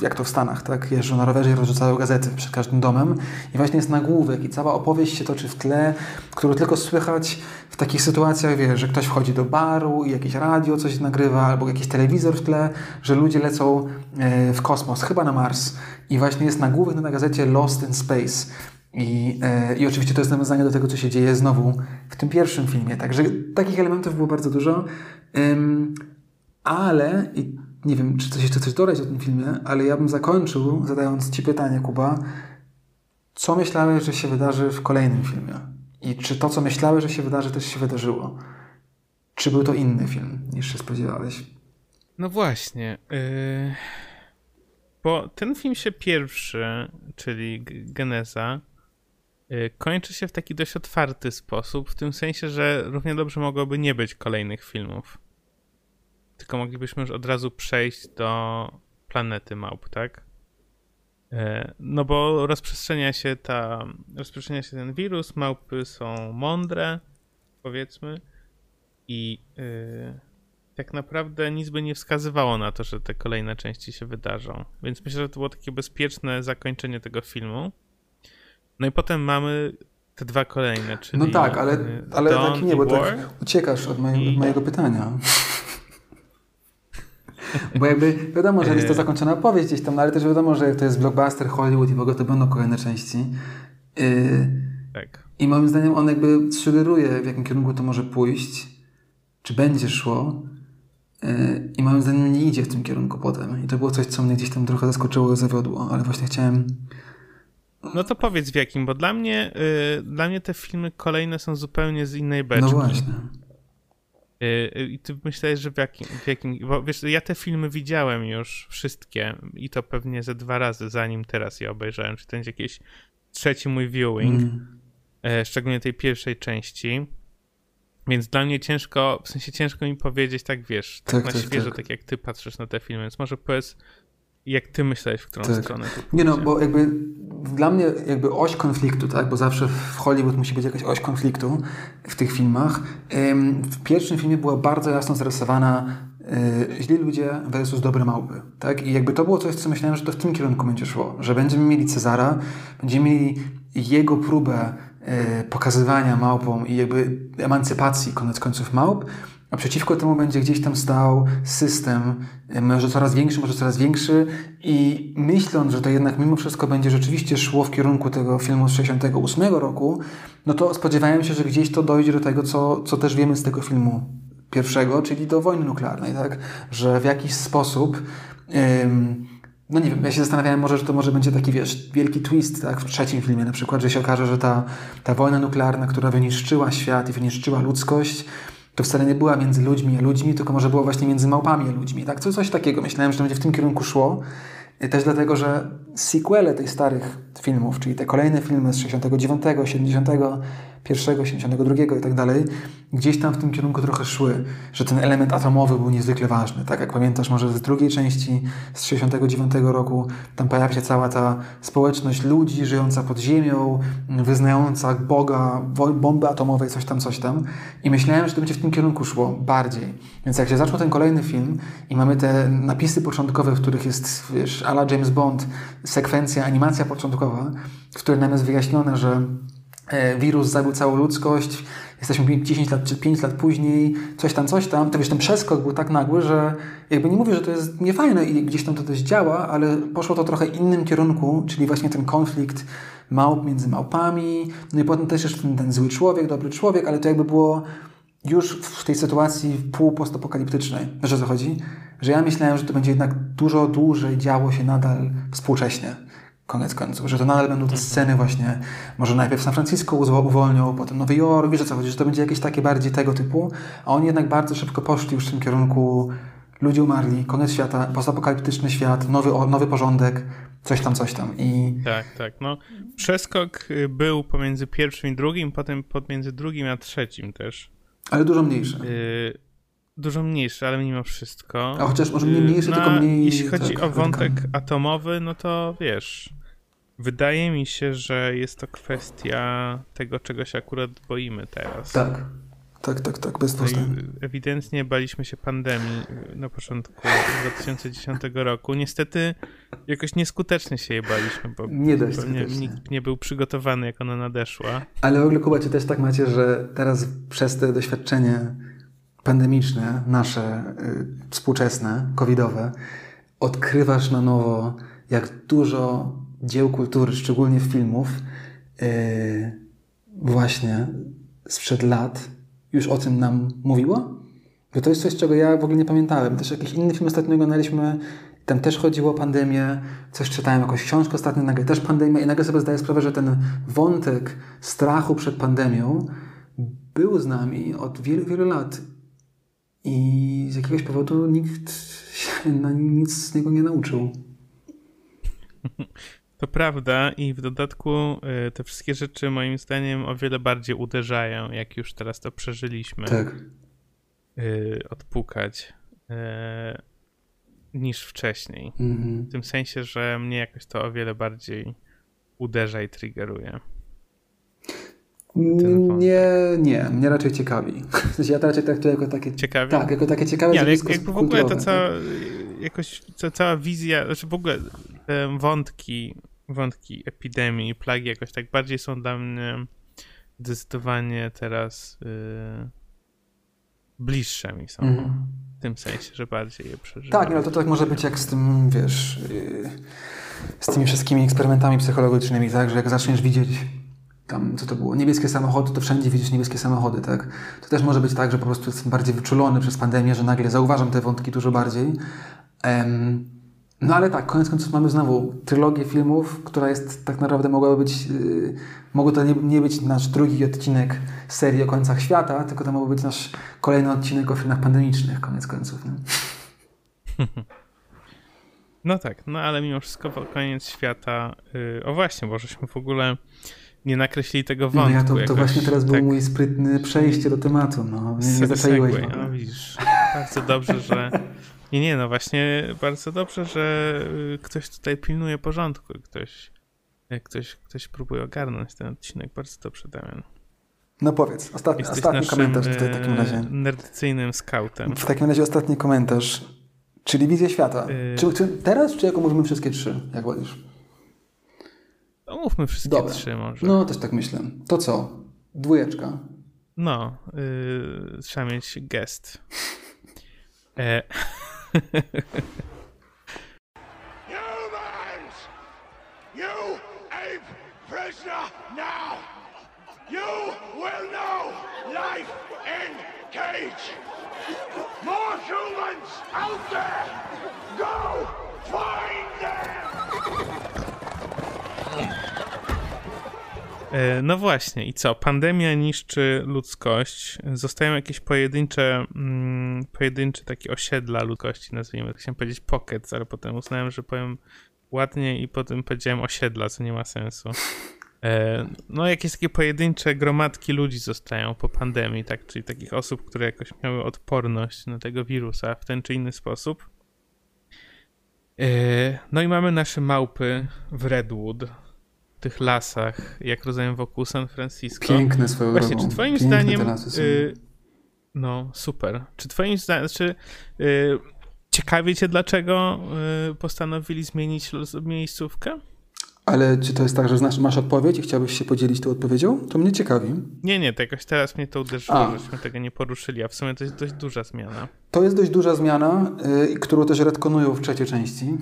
jak to w Stanach, tak? Jeżdżą na rowerze i rozrzucają gazety przed każdym domem i właśnie jest nagłówek i cała opowieść się toczy w tle, którą tylko słychać w takich sytuacjach, wiesz, że ktoś wchodzi do baru i jakieś radio coś nagrywa, albo jakiś telewizor w tle, że ludzie lecą e, w kosmos, chyba na Mars i właśnie jest nagłówek na gazecie Lost in Space. I, e, I oczywiście to jest nawiązanie do tego, co się dzieje znowu w tym pierwszym filmie. Także takich elementów było bardzo dużo. Ym, ale, i nie wiem, czy coś jeszcze coś dodać o tym filmie, ale ja bym zakończył zadając Ci pytanie, Kuba. Co myślałeś, że się wydarzy w kolejnym filmie? I czy to, co myślałeś, że się wydarzy, też się wydarzyło? Czy był to inny film, niż się spodziewałeś? No właśnie. Yy... Bo ten film się pierwszy, czyli Geneza, kończy się w taki dość otwarty sposób, w tym sensie, że równie dobrze mogłoby nie być kolejnych filmów. Tylko moglibyśmy już od razu przejść do planety małp, tak? Yy, No bo rozprzestrzenia się ta, rozprzestrzenia się ten wirus, małpy są mądre, powiedzmy, i yy, tak naprawdę nic by nie wskazywało na to, że te kolejne części się wydarzą. Więc myślę, że to było takie bezpieczne zakończenie tego filmu. No i potem mamy te dwa kolejne, czyli. No tak, ale, y, ale Dawn tak nie, bo tak uciekasz od, mojego, I- mojego pytania. Bo jakby wiadomo, że jest to E. zakończona opowieść gdzieś tam, no ale też wiadomo, że to jest blockbuster Hollywood i w ogóle to będą kolejne części. Yy, Tak. I moim zdaniem on jakby sugeruje, w jakim kierunku to może pójść. czy będzie szło. Yy, I moim zdaniem nie idzie w tym kierunku potem. I to było coś, co mnie gdzieś tam trochę zaskoczyło i zawiodło, ale właśnie chciałem. No to powiedz w jakim, bo dla mnie, yy, dla mnie te filmy kolejne są zupełnie z innej beczki. No właśnie. Yy, I ty myślałeś, że w jakim, w jakim. Bo wiesz, ja te filmy widziałem już wszystkie i to pewnie ze dwa razy, zanim teraz je obejrzałem. Czy to będzie jakiś trzeci mój viewing, mm. szczególnie tej pierwszej części. Więc dla mnie ciężko, w sensie ciężko mi powiedzieć, tak wiesz, tak, tak na tak, świeżo, tak. tak. jak ty patrzysz na te filmy, więc może powiedz, jak ty myślałeś, w którą tak. stronę Nie no, bo jakby dla mnie jakby oś konfliktu, tak, bo zawsze w Hollywood musi być jakaś oś konfliktu w tych filmach. W pierwszym filmie była bardzo jasno zarysowana yy, źli ludzie versus dobre małpy, tak, i jakby to było coś, co myślałem, że to w tym kierunku będzie szło, że będziemy mieli Cezara, będziemy mieli jego próbę E, pokazywania małpom i jakby emancypacji koniec końców małp, a przeciwko temu będzie gdzieś tam stał system, e, może coraz większy, może coraz większy i myśląc, że to jednak mimo wszystko będzie rzeczywiście szło w kierunku tego filmu z 68 roku, no to spodziewałem się, że gdzieś to dojdzie do tego, co, co też wiemy z tego filmu pierwszego, czyli do wojny nuklearnej, tak? Że w jakiś sposób no nie wiem, ja się zastanawiałem może, że to może będzie taki, wiesz, wielki twist, tak, w trzecim filmie na przykład, że się okaże, że ta, ta wojna nuklearna, która wyniszczyła świat i wyniszczyła ludzkość, to wcale nie była między ludźmi a ludźmi, tylko może było właśnie między małpami a ludźmi, tak, coś, takiego. Myślałem, że to będzie w tym kierunku szło, też dlatego, że sequele tych starych filmów, czyli te kolejne filmy z 69, 70, pierwszego, 72 i tak dalej, gdzieś tam w tym kierunku trochę szły, że ten element atomowy był niezwykle ważny. Tak jak pamiętasz może z drugiej części, z 69 roku, tam pojawia się cała ta społeczność ludzi żyjąca pod ziemią, wyznająca Boga, bomby atomowe, coś tam, coś tam. I myślałem, że to będzie w tym kierunku szło bardziej. Więc jak się zaczął ten kolejny film i mamy te napisy początkowe, w których jest, wiesz, ala James Bond, sekwencja, animacja początkowa, w której nam jest wyjaśnione, że wirus zabił całą ludzkość, jesteśmy 10 lat czy 5 lat później, coś tam, coś tam, to wiesz, ten przeskok był tak nagły, że jakby nie mówię, że to jest niefajne i gdzieś tam to też działa, ale poszło to trochę innym kierunku, czyli właśnie ten konflikt małp między małpami, no i potem też jeszcze ten, ten zły człowiek, dobry człowiek, ale to jakby było już w tej sytuacji półpostapokaliptycznej. Wiesz o co chodzi? Że ja myślałem, że to będzie jednak dużo dłużej działo się nadal współcześnie koniec końców, że to nadal będą te sceny właśnie, może najpierw San Francisco uwolnią, potem Nowy Jork, wiesz co chodzi, że to będzie jakieś takie bardziej tego typu, a oni jednak bardzo szybko poszli już w tym kierunku ludzie umarli, koniec świata, postapokaliptyczny świat, nowy, nowy porządek, coś tam, coś tam. I... Tak, tak. No, przeskok y, był pomiędzy pierwszym i drugim, potem pomiędzy drugim a trzecim też. Ale dużo mniejszy. Y dużo mniejszy, ale mimo wszystko. A chociaż może nie mniejszy, y, no, tylko mniej. Jeśli chodzi tak, o wątek atomowy, no to wiesz. Wydaje mi się, że jest to kwestia tego, czego się akurat boimy teraz. Tak. Tak, tak, tak, bez no Ewidentnie baliśmy się pandemii na początku 2010 roku. Niestety jakoś nieskutecznie się jej baliśmy, bo nie nikt nie był przygotowany, jak ona nadeszła. Ale w ogóle, Kuba, czy też tak macie, że teraz przez te doświadczenie pandemiczne, nasze, y, współczesne, covidowe, odkrywasz na nowo, jak dużo dzieł kultury, szczególnie filmów, yy, właśnie sprzed lat już o tym nam mówiło? Bo to jest coś, czego ja w ogóle nie pamiętałem. Też jakiś inny film ostatnio oglądaliśmy, tam też chodziło o pandemię, coś czytałem, jakąś książkę ostatnio, nagle też pandemia i nagle sobie zdaję sprawę, że ten wątek strachu przed pandemią był z nami od wielu, wielu lat. I z jakiegoś powodu nikt się na nic z niego nie nauczył. To prawda i w dodatku y, te wszystkie rzeczy moim zdaniem o wiele bardziej uderzają, jak już teraz to przeżyliśmy. Tak. Y, odpukać y, niż wcześniej. Mhm. W tym sensie, że mnie jakoś to o wiele bardziej uderza i triggeruje. Nie, nie, mnie raczej ciekawi. W sensie ja to raczej traktuję jako takie... Ciekawe? Tak, jako takie ciekawe nie, ale jak, jakby w ogóle to cała, jakoś, to cała wizja, znaczy w ogóle te wątki wątki epidemii i plagi jakoś tak bardziej są dla mnie zdecydowanie teraz yy, bliższe mi są. Mm. W tym sensie, że bardziej je przeżywam. Tak, no to tak może być jak z tym, wiesz, yy, z tymi wszystkimi eksperymentami psychologicznymi, tak, że jak zaczniesz widzieć tam, co to było, niebieskie samochody, to wszędzie widzisz niebieskie samochody, tak? To też może być tak, że po prostu jestem bardziej wyczulony przez pandemię, że nagle zauważam te wątki dużo bardziej. Um, no ale tak, koniec końców mamy znowu trylogię filmów, która jest tak naprawdę mogłaby być, yy, mogło to nie, nie, być nasz drugi odcinek serii o końcach świata, tylko to mógłby być nasz kolejny odcinek o filmach pandemicznych, koniec końców. Nie? No tak, no ale mimo wszystko koniec świata. Yy, o właśnie, bo żeśmy w ogóle nie nakreślili tego wątku. No ja to, to jakoś, właśnie teraz tak... był mój sprytny przejście do tematu. No, nie, nie zaczęliłeś. No widzisz, bardzo dobrze, że nie, nie, no właśnie bardzo dobrze, że y, ktoś tutaj pilnuje porządku, ktoś, ktoś, ktoś próbuje ogarnąć ten odcinek. Bardzo dobrze, Damian. No powiedz, ostatni, ostatni komentarz tutaj w takim razie. Nerdycyjnym scoutem. W takim razie ostatni komentarz. Czyli wizja świata. Yy... Czy, czy, teraz, czy jako mówimy wszystkie trzy, jak wolisz? No mówmy wszystkie Dobra. trzy może. No, też tak myślę. To co? Dwójeczka. No, yy, trzeba mieć gest. E Humans! You ape prisoner now! You will know life in cage! More humans out there! Go find them! E, no właśnie, i co? Pandemia niszczy ludzkość. Zostają jakieś pojedyncze, mm, pojedyncze takie osiedla ludzkości, nazwijmy. Chciałem powiedzieć pocket, ale potem uznałem, że powiem ładnie i potem powiedziałem osiedla, co nie ma sensu. E, no, jakieś takie pojedyncze gromadki ludzi zostają po pandemii, tak? Czyli takich osób, które jakoś miały odporność na tego wirusa w ten czy inny sposób. E, no i mamy nasze małpy w Redwood tych lasach, jak rozumiem wokół San Francisco. Piękne swoją Właśnie, czy twoim Piękne zdaniem... No, super. Czy twoim zdaniem... Czy, y, ciekawie cię, dlaczego y, postanowili zmienić miejscówkę? Ale czy to jest tak, że znasz, masz odpowiedź i chciałbyś się podzielić tą odpowiedzią? To mnie ciekawi. Nie, nie, to jakoś teraz mnie to uderzyło, a. żeśmy tego nie poruszyli, a w sumie to jest dość duża zmiana. To jest dość duża zmiana, y, którą też retkonują w trzeciej części.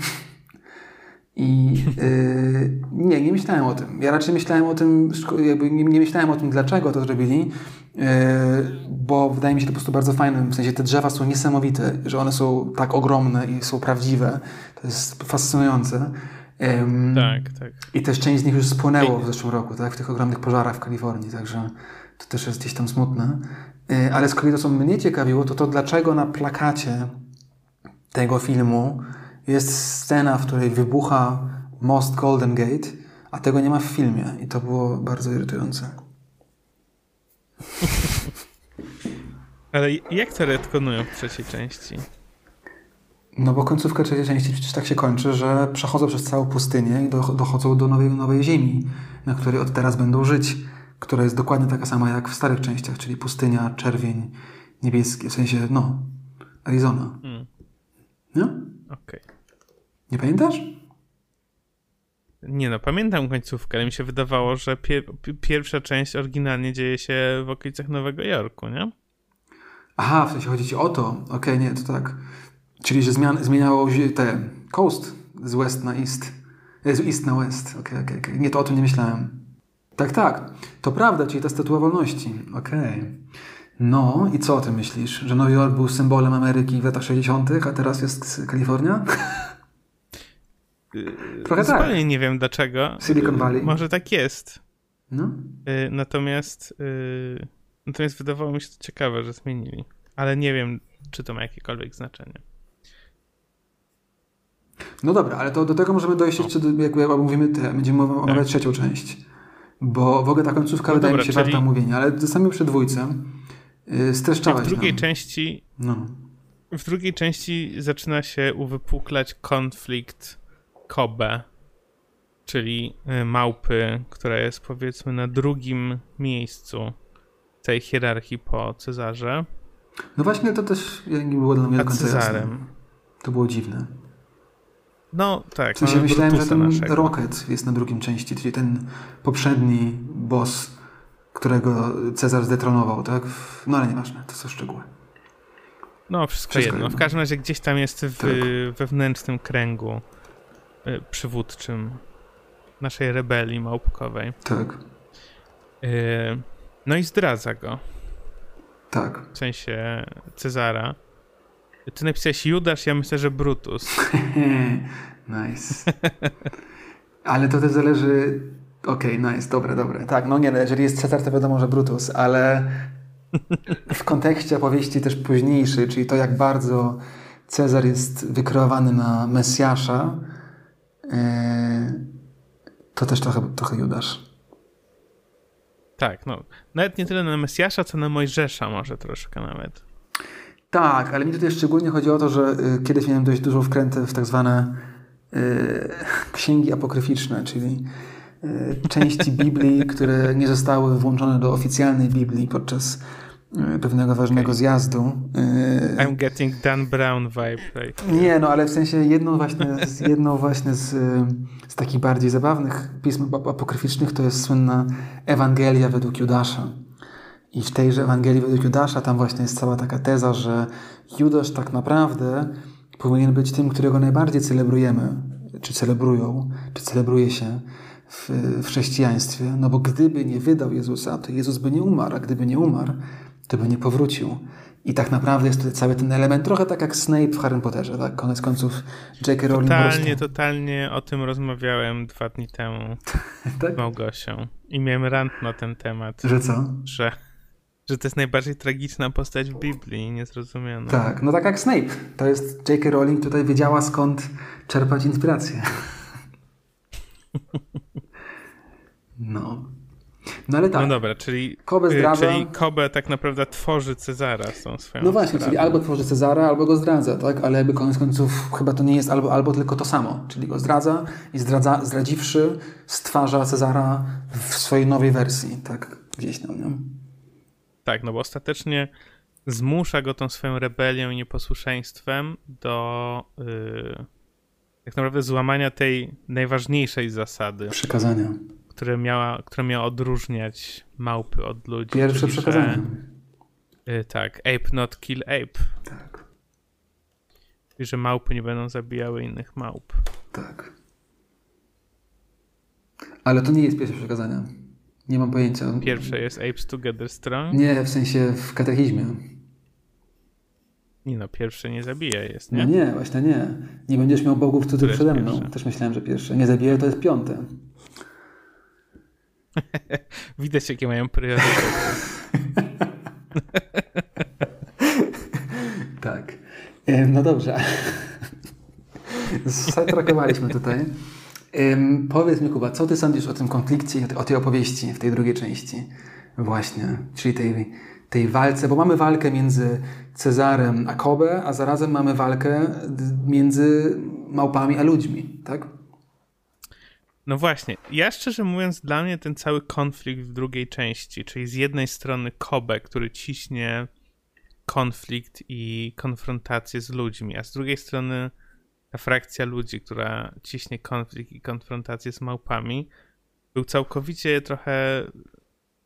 I yy, nie, nie myślałem o tym. Ja raczej myślałem o tym, jakby nie, nie myślałem o tym, dlaczego to zrobili, yy, bo wydaje mi się to po prostu bardzo fajne. W sensie te drzewa są niesamowite, że one są tak ogromne i są prawdziwe. To jest fascynujące. Tak, tak. I też część z nich już spłonęło w zeszłym roku, tak? W tych ogromnych pożarach w Kalifornii, także to też jest gdzieś tam smutne. Yy, ale z kolei to, co mnie ciekawiło, to to, dlaczego na plakacie tego filmu jest scena, w której wybucha most Golden Gate, a tego nie ma w filmie. I to było bardzo irytujące. Ale jak to retkonują w trzeciej części? No bo końcówka trzeciej części przecież tak się kończy, że przechodzą przez całą pustynię i dochodzą do nowej, nowej ziemi, na której od teraz będą żyć, która jest dokładnie taka sama jak w starych częściach, czyli pustynia, czerwień, niebieski, w sensie, no, Arizona. Hmm. No? Okej. Okay. Nie pamiętasz? Nie no, pamiętam końcówkę, ale mi się wydawało, że pie pierwsza część oryginalnie dzieje się w okolicach Nowego Jorku, nie? Aha, w sensie chodzi ci o to. Okej, okay, nie, to tak. Czyli, że zmian zmieniało się te coast z west na east. E, z east na west. Okej, okay, okej, okay, Nie, to o tym nie myślałem. Tak, tak. To prawda, czyli ta statua wolności. Okej. No i co o tym myślisz? Że Nowy Jork był symbolem Ameryki w latach 60., a teraz jest Kalifornia? Trochę Zupełnie tak. nie wiem dlaczego. Silicon Valley. Może tak jest. No. Y, natomiast, y, natomiast wydawało mi się to ciekawe, że zmienili. Ale nie wiem, czy to ma jakiekolwiek znaczenie. No dobra, ale to do tego możemy dojść jeszcze, do, jak, jak omówimy te, będziemy omawiać tak. trzecią część. Bo w ogóle ta końcówka no wydaje dobra, mi się czyli... warta omówienia, ale zostańmy przy dwójce. Yy, streszczałeś W drugiej nam. części no. w drugiej części zaczyna się uwypuklać konflikt Kobe, czyli y, małpy, która jest powiedzmy na drugim miejscu tej hierarchii po Cezarze. No właśnie to też nie było dla mnie do końca Cezarem. Jasne. To było dziwne. No tak. W sensie myślałem, że ten naszego. Rocket jest na drugim części, czyli ten poprzedni boss, którego Cezar zdetronował, tak? No ale nieważne, to są szczegóły. No, wszystko, wszystko jedno. jedno. W każdym razie gdzieś tam jest w tak. wewnętrznym kręgu przywódczym naszej rebelii małpkowej. Tak. Yy, no i zdradza go. Tak. W sensie Cezara. Ty napisałeś Judasz, ja myślę, że Brutus. nice. Ale to też zależy... Okej, okay, nice, dobre, dobre. Tak, no nie, no, jeżeli jest Cezar, to wiadomo, że Brutus, ale w kontekście opowieści też późniejszej, czyli to, jak bardzo Cezar jest wykreowany na Mesjasza, to też trochę, trochę Judasz. Tak, no. Nawet nie tyle na Mesjasza, co na Mojżesza może troszkę nawet. Tak, ale mi tutaj szczególnie chodzi o to, że y, kiedyś miałem dość dużo wkręty w tak zwane y, księgi apokryficzne, czyli y, części Biblii, które nie zostały włączone do oficjalnej Biblii podczas pewnego ważnego okay. zjazdu. Y, I'm getting Dan Brown vibe. Right? Nie, no ale w sensie jedną właśnie, z, jedną właśnie z, z takich bardziej zabawnych pism apokryficznych to jest słynna Ewangelia według Judasza. I w tejże Ewangelii według Judasza tam właśnie jest cała taka teza, że Judasz tak naprawdę powinien być tym, którego najbardziej celebrujemy, czy celebrują, czy celebruje się w, w chrześcijaństwie. No bo gdyby nie wydał Jezusa, to Jezus by nie umarł, a gdyby nie umarł, to by nie powrócił. I tak naprawdę jest tutaj cały ten element, trochę tak jak Snape w Harry Potterze, tak? Koniec końców J.K. Rowling Totalnie, totalnie o tym rozmawiałem dwa dni temu tak? z Małgosią. I miałem rant na ten temat. Że co? Że że to jest najbardziej tragiczna postać w Biblii, niezrozumiana. Tak, no tak jak Snape. To jest J.K. Rowling tutaj wiedziała skąd czerpać inspirację. No. No ale tak. No dobra, czyli Kobe, y, zdradza... czyli Kobe tak naprawdę tworzy Cezara z tą swoją No właśnie, czyli albo tworzy Cezara, albo go zdradza, tak? Ale jakby koniec końców chyba to nie jest albo, albo tylko to samo. Czyli go zdradza i zdradza, zdradziwszy stwarza Cezara w swojej nowej wersji, tak? Gdzieś tam, nie? Tak, no bo ostatecznie zmusza go tą swoją rebelią i nieposłuszeństwem do yy, tak naprawdę złamania tej najważniejszej zasady. Przekazania. Które miała, która miała odróżniać małpy od ludzi. Pierwsze czyli, przekazanie. Że, yy, tak, ape not kill ape. Tak. I że małpy nie będą zabijały innych małp. Tak. Ale to nie jest pierwsze przekazanie. Nie mam pojęcia. Pierwsze jest Apes Together Strong? Nie, w sensie w katechizmie. Nie no, pierwsze nie zabija jest, nie? No nie, właśnie nie. Nie będziesz miał bogów cudzych przede mną. Pierwsze? Też myślałem, że pierwsze. Nie zabija to jest piąte. Widać, jakie mają priorytety. tak. No dobrze. Zatrakowaliśmy tutaj. Powiedz mi, Kuba, co ty sądzisz o tym konflikcie, o tej opowieści w tej drugiej części? Właśnie, czyli tej, tej walce, bo mamy walkę między Cezarem a Kobe, a zarazem mamy walkę między małpami a ludźmi, tak? No właśnie, ja szczerze mówiąc, dla mnie ten cały konflikt w drugiej części, czyli z jednej strony Kobe, który ciśnie konflikt i konfrontację z ludźmi, a z drugiej strony ta frakcja ludzi, która ciśnie konflikt i konfrontację z małpami, był całkowicie trochę.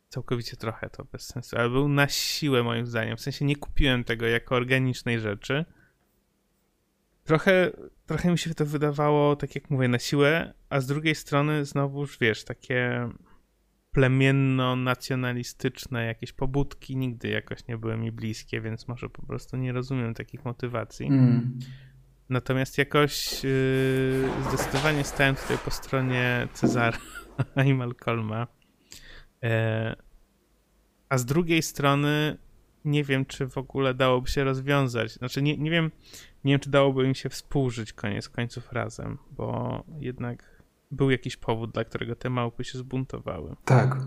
Całkowicie trochę to bez sensu, ale był na siłę moim zdaniem. W sensie nie kupiłem tego jako organicznej rzeczy. Trochę, trochę mi się to wydawało, tak jak mówię, na siłę, a z drugiej strony znowuż, wiesz, takie plemienno-nacjonalistyczne jakieś pobudki nigdy jakoś nie były mi bliskie, więc może po prostu nie rozumiem takich motywacji. Mm. Natomiast jakoś yy, zdecydowanie stałem tutaj po stronie Cezara i Malcolma. E, a z drugiej strony nie wiem, czy w ogóle dałoby się rozwiązać. Znaczy, nie, nie wiem, nie wiem, czy dałoby im się współżyć koniec końców razem, bo jednak był jakiś powód, dla którego te małpy się zbuntowały. Tak.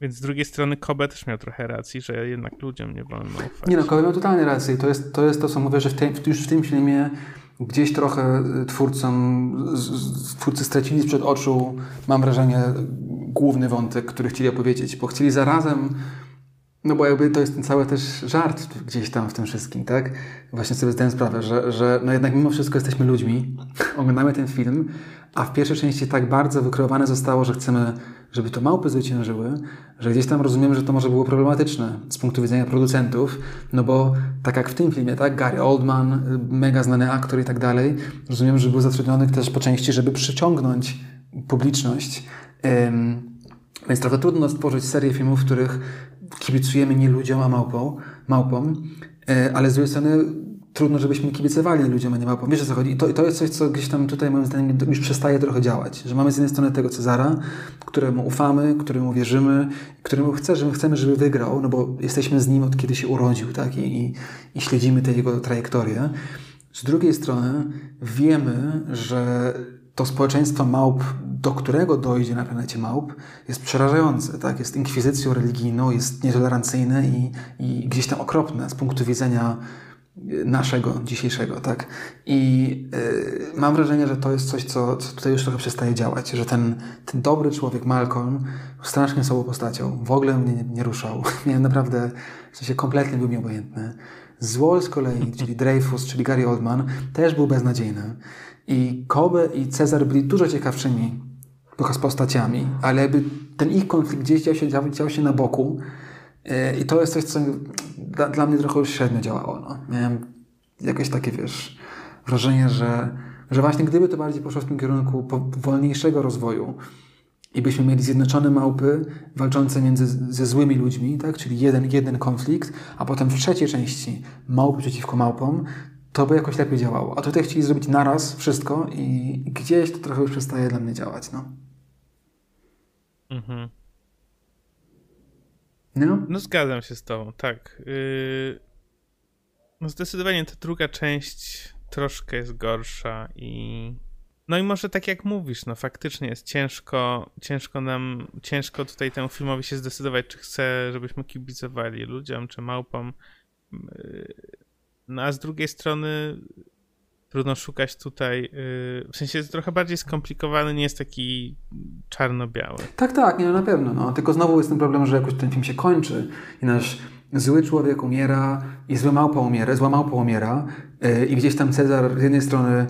Więc z drugiej strony Kobe też miał trochę racji, że jednak ludziom nie wolno ufać. Nie no, Kobe miał totalnie rację. To jest to, jest to co mówię, że w tym, już w tym filmie gdzieś trochę twórcom, twórcy stracili sprzed oczu, mam wrażenie, główny wątek, który chcieli opowiedzieć, bo chcieli zarazem no bo jakby to jest ten cały też żart gdzieś tam w tym wszystkim, tak? Właśnie sobie zdałem sprawę, że, że no jednak mimo wszystko jesteśmy ludźmi, oglądamy ten film, a w pierwszej części tak bardzo wykreowane zostało, że chcemy, żeby to małpy zwyciężyły, że gdzieś tam rozumiemy, że to może było problematyczne z punktu widzenia producentów, no bo tak jak w tym filmie, tak? Gary Oldman, mega znany aktor i tak dalej, rozumiem, że był zatrudniony też po części, żeby przyciągnąć publiczność. Ym, Więc trochę trudno stworzyć serię filmów, w których kibicujemy nie ludziom, a małpom, małpom e, ale z drugiej strony trudno, żebyśmy kibicowali ludziom, a nie małpom. Wiesz o co chodzi? I to, to jest coś, co gdzieś tam tutaj moim zdaniem już przestaje trochę działać. Że mamy z jednej strony tego Cezara, któremu ufamy, któremu wierzymy, któremu chcemy, chcemy, żeby wygrał, no bo jesteśmy z nim od kiedy się urodził, tak? I, i, i śledzimy tę jego trajektorię. Z drugiej strony wiemy, że to społeczeństwo małp, do którego dojdzie na planecie małp, jest przerażające, tak? Jest inkwizycją religijną, jest nietolerancyjne i, i gdzieś tam okropne z punktu widzenia naszego dzisiejszego, tak? I yy, mam wrażenie, że to jest coś, co, co tutaj już trochę przestaje działać, że ten, ten dobry człowiek Malcolm strasznie sobą postacią, w ogóle mnie nie, nie ruszał. Miałem naprawdę, w sensie kompletnie był mi obojętny. Zło z kolei, czyli Dreyfus, czyli Gary Oldman, też był beznadziejny. I Kobe i Cezar byli dużo ciekawszymi postaciami, ale jakby ten ich konflikt gdzieś dział się, dział się na boku, i to jest coś, co dla, dla mnie trochę średnio działało. No. Miałem jakieś takie, wiesz, wrażenie, że, że właśnie gdyby to bardziej poszło w tym kierunku wolniejszego rozwoju i byśmy mieli zjednoczone małpy walczące między, ze złymi ludźmi, tak? czyli jeden, jeden konflikt, a potem w trzeciej części małpy przeciwko małpom, to by jakoś lepiej działało. A tutaj chcieli zrobić naraz wszystko i gdzieś to trochę już przestaje dla mnie działać. No. Mhm. No? No zgadzam się z tobą, tak. Yy... No zdecydowanie ta druga część troszkę jest gorsza i no i może tak jak mówisz, no faktycznie jest ciężko, ciężko nam, ciężko tutaj temu filmowi się zdecydować, czy chce, żebyśmy kibicowali ludziom, czy małpom. Yy, no a z drugiej strony trudno szukać tutaj, yy, w sensie jest trochę bardziej skomplikowany, nie jest taki czarno-biały. Tak, tak, nie, no na pewno, no. tylko znowu jest ten problem, że jakoś ten film się kończy i nasz zły człowiek umiera i zły małpa umiera, zła małpa umiera yy, i gdzieś tam Cezar z jednej strony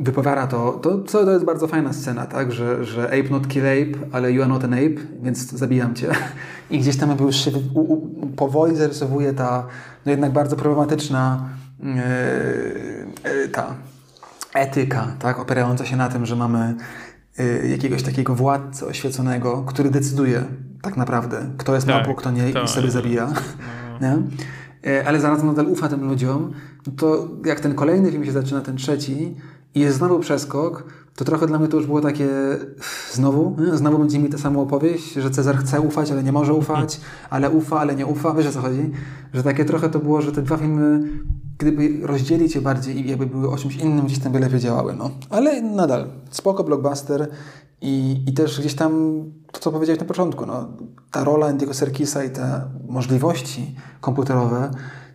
wypowiada to, to, co to jest bardzo fajna scena, tak, że, że ape not kill ape, ale you are not an ape, więc zabijam cię. I gdzieś tam już się u, u, powoli zarysowuje ta no jednak bardzo problematyczna E, e, ta etyka, tak, opierająca się na tym, że mamy e, jakiegoś takiego władcę oświeconego, który decyduje tak naprawdę, kto jest tak, małpą, kto nie i sobie zabija. No. Ale zarazem nadal ufa tym ludziom, to jak ten kolejny film się zaczyna, ten trzeci, i jest znowu przeskok, to trochę dla mnie to już było takie znowu, znowu będzie mi ta sama opowieść, że Cezar chce ufać, ale nie może ufać, ale ufa, ale nie ufa. Wiesz o co chodzi? Że takie trochę to było, że te dwa filmy gdyby rozdzielić je bardziej i jakby były o czymś innym, gdzieś tam by lepiej działały. No. Ale nadal, spoko blockbuster i, i też gdzieś tam to, co powiedziałeś na początku, no, ta rola Andiego Serkisa i te możliwości komputerowe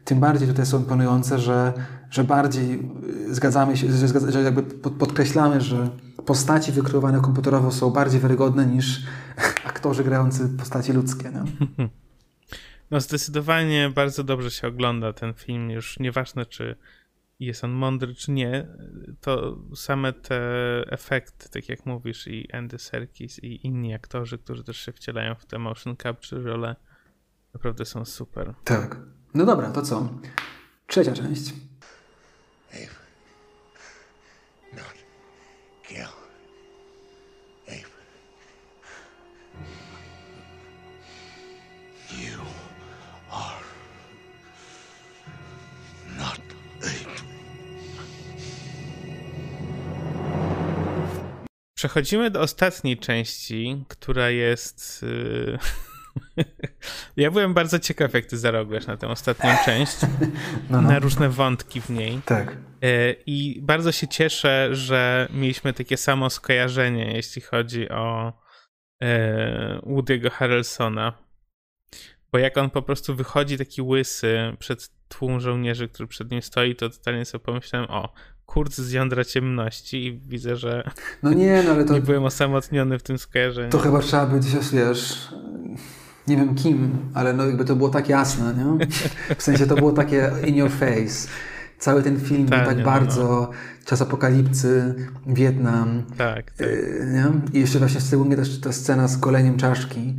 tym bardziej tutaj są imponujące, że, że bardziej zgadzamy się, że, że jakby podkreślamy, że postaci wykreowane komputerowo są bardziej wiarygodne niż aktorzy grający postaci ludzkie. No? No zdecydowanie bardzo dobrze się ogląda ten film, już nieważne czy jest on mądry czy nie, to same te efekty, tak jak mówisz, i Andy Serkis i inni aktorzy, którzy też się wcielają w te motion capture role, naprawdę są super. Tak. No dobra, to co? Trzecia część. Przechodzimy do ostatniej części, która jest. Y, ja byłem bardzo ciekaw, jak ty zareagujesz na tę ostatnią część, no, no. na różne wątki w niej. Tak. Y, I bardzo się cieszę, że mieliśmy takie samo skojarzenie, jeśli chodzi o y, Woody'ego Harrelsona. Bo jak on po prostu wychodzi taki łysy przed tłum żołnierzy, który przed nim stoi, to totalnie sobie pomyślałem, o, kurt z jądra ciemności i widzę, że no nie, no ale to, nie byłem osamotniony w tym skojarzeniu. To chyba trzeba być, wiesz, nie wiem kim, ale no jakby to było tak jasne, nie? W sensie to było takie in your face. Cały ten film tak no, bardzo no. czas apokalipsy, Wietnam. Tak, tak. Y, nie? I jeszcze właśnie szczególnie też ta scena z goleniem czaszki.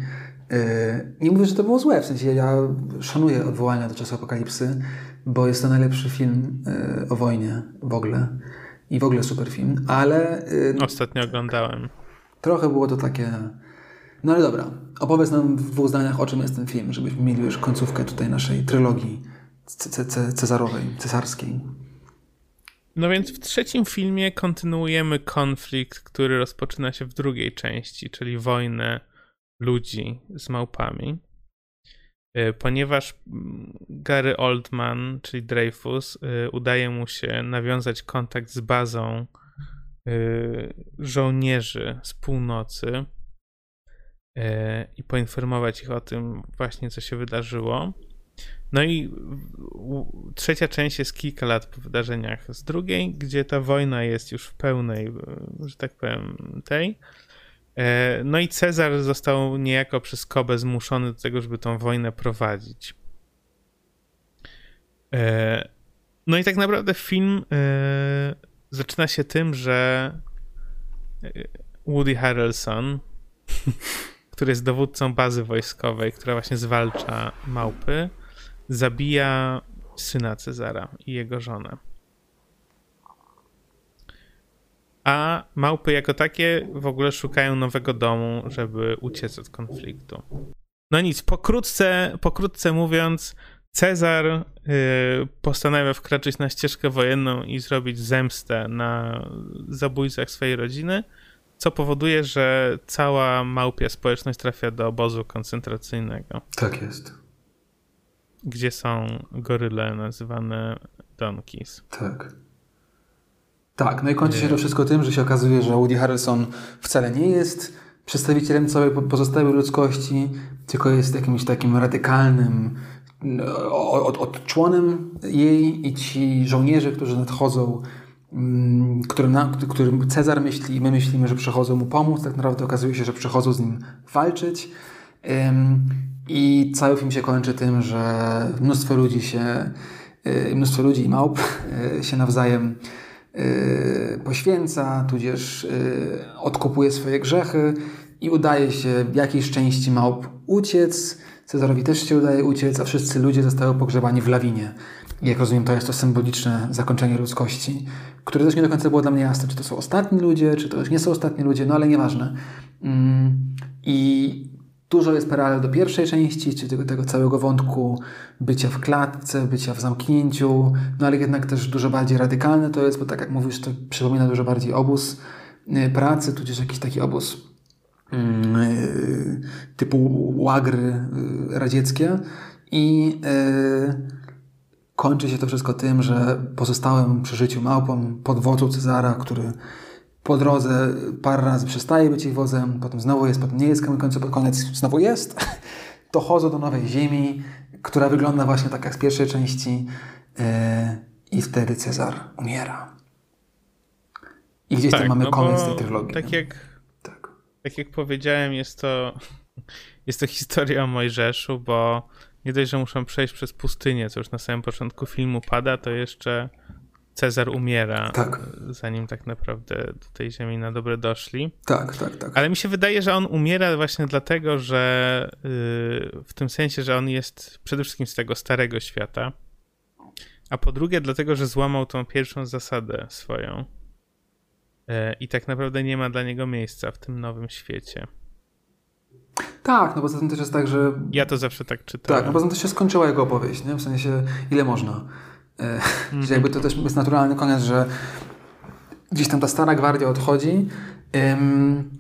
Y, nie mówię, że to było złe, w sensie ja szanuję odwołania do czasu apokalipsy, bo jest to najlepszy film y, o wojnie w ogóle. I w ogóle super film, ale... Ostatnio oglądałem. Trochę było to takie No ale dobra, opowiedz nam w dwóch zdaniach, o czym jest ten film, żebyśmy mieli już końcówkę tutaj naszej trylogii cesarowej, cesarskiej. No więc w trzecim filmie kontynuujemy konflikt, który rozpoczyna się w drugiej części, czyli wojnę ludzi z małpami. E, ponieważ mm, Gary Oldman, czyli Dreyfus, e, udaje mu się nawiązać kontakt z bazą e, żołnierzy z północy i poinformować ich o tym właśnie, co się wydarzyło. No i trzecia część jest kilka lat po wydarzeniach z drugiej, gdzie ta wojna jest już w pełnej, że tak powiem, tej. E, no i Cezar został niejako przez Kobę zmuszony do tego, żeby tą wojnę prowadzić. E, no i tak naprawdę film e, zaczyna się tym, że Woody Harrelson, który jest dowódcą bazy wojskowej, która właśnie zwalcza małpy, zabija syna Cezara i jego żonę. A małpy jako takie w ogóle szukają nowego domu, żeby uciec od konfliktu. No nic, pokrótce, pokrótce mówiąc, Cezar yy, postanawia wkroczyć na ścieżkę wojenną i zrobić zemstę na zabójcach swojej rodziny, co powoduje, że cała małpia społeczność trafia do obozu koncentracyjnego. Tak jest. Gdzie są goryle nazywane donkeys. Tak. Tak, no i kończy się to wszystko tym, że się okazuje, że Woody Harrelson wcale nie jest przedstawicielem całej pozostałej ludzkości, tylko jest jakimś takim radykalnym od, odczłonem jej i ci żołnierze, którzy nadchodzą, którym, na, Cezar myśli i my myślimy, że przychodzą mu pomóc, tak naprawdę okazuje się, że przychodzą z nim walczyć. I cały film się kończy tym, że mnóstwo ludzi się, y, mnóstwo ludzi i małp y, się nawzajem Y, poświęca, tudzież odkupuje swoje grzechy i udaje się w jakiejś części małp uciec. Cezarowi też się udaje uciec, a wszyscy ludzie zostają pogrzebani w lawinie. Jak rozumiem, to jest to symboliczne zakończenie ludzkości, które też nie do końca było dla mnie jasne, czy to są ostatni ludzie, czy to już nie są ostatni ludzie, no ale nieważne. Mm, I Dużo jest paralel do pierwszej części, czyli tego, tego całego wątku bycia w klatce, bycia w zamknięciu, no ale jednak też dużo bardziej radykalne to jest, bo tak jak mówisz, to przypomina dużo bardziej obóz y, pracy, tudzież jakiś taki obóz yy, typu łagry yy, radzieckie i kończy się to wszystko tym, że pozostałem przy życiu małpą pod wodzą Cezara, który po drodze parę razy przestaje być ich wozem, potem znowu jest, potem nie jest, w końcu pod koniec znowu jest. Dochodzą do nowej ziemi, która wygląda właśnie tak jak z pierwszej części yy, i wtedy Cezar umiera. I gdzieś tak, tam mamy no koniec tej trylogii. Tak jak, tak. tak jak powiedziałem, jest to, jest to historia o Mojżeszu, bo nie dość, że muszą przejść przez pustynię, co już na samym początku filmu pada, to jeszcze Cezar umiera, tak. zanim tak naprawdę do tej ziemi na dobre doszli. Tak, tak, tak. Ale mi się wydaje, że on umiera właśnie dlatego, że yy, w tym sensie, że on jest przede wszystkim z tego starego świata, a po drugie dlatego, że złamał tą pierwszą zasadę swoją. Yy, I tak naprawdę nie ma dla niego miejsca w tym nowym świecie. Tak, no bo zatem też jest tak, że. Ja to zawsze tak czytałem. Tak, no bo zatem też się skończyła jego opowieść, nie? W sensie, ile można. Mm -hmm. jakby to też jest naturalny koniec, że gdzieś tam ta stara gwardia odchodzi. Ym,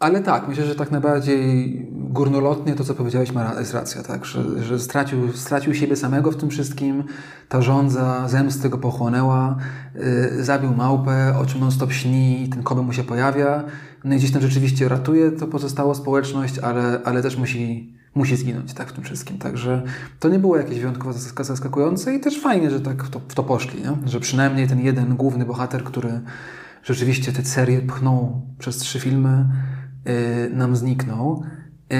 ale tak, myślę, że tak najbardziej górnolotnie to, co powiedziałeś, ma, jest racja, tak? że, że stracił, stracił siebie samego w tym wszystkim, ta żądza zemsty go pochłonęła, yy, zabił małpę, o czym non-stop śni, ten koby mu się pojawia, no i gdzieś tam rzeczywiście ratuje to pozostałą społeczność, ale, ale też musi musi zginąć tak, w tym wszystkim. Także to nie było jakieś wyjątkowo zaskakujące i też fajnie, że tak w to, w to poszli, nie? że przynajmniej ten jeden główny bohater, który rzeczywiście tę serię pchnął przez trzy filmy, yy, nam zniknął. Yy,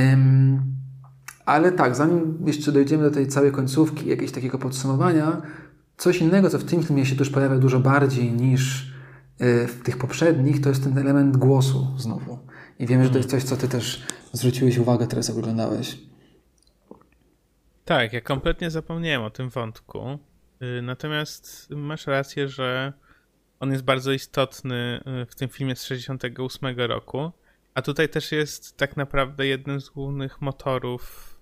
ale tak, zanim jeszcze dojdziemy do tej całej końcówki, jakiegoś takiego podsumowania, coś innego, co w tym filmie się też pojawia dużo bardziej niż w tych poprzednich, to jest ten element głosu znowu. I wiem, że to jest coś, co ty też zwróciłeś uwagę teraz, oglądałeś. Tak, ja kompletnie zapomniałem o tym wątku. Y, natomiast masz rację, że on jest bardzo istotny y, w tym filmie z 68 roku. A tutaj też jest tak naprawdę jednym z głównych motorów,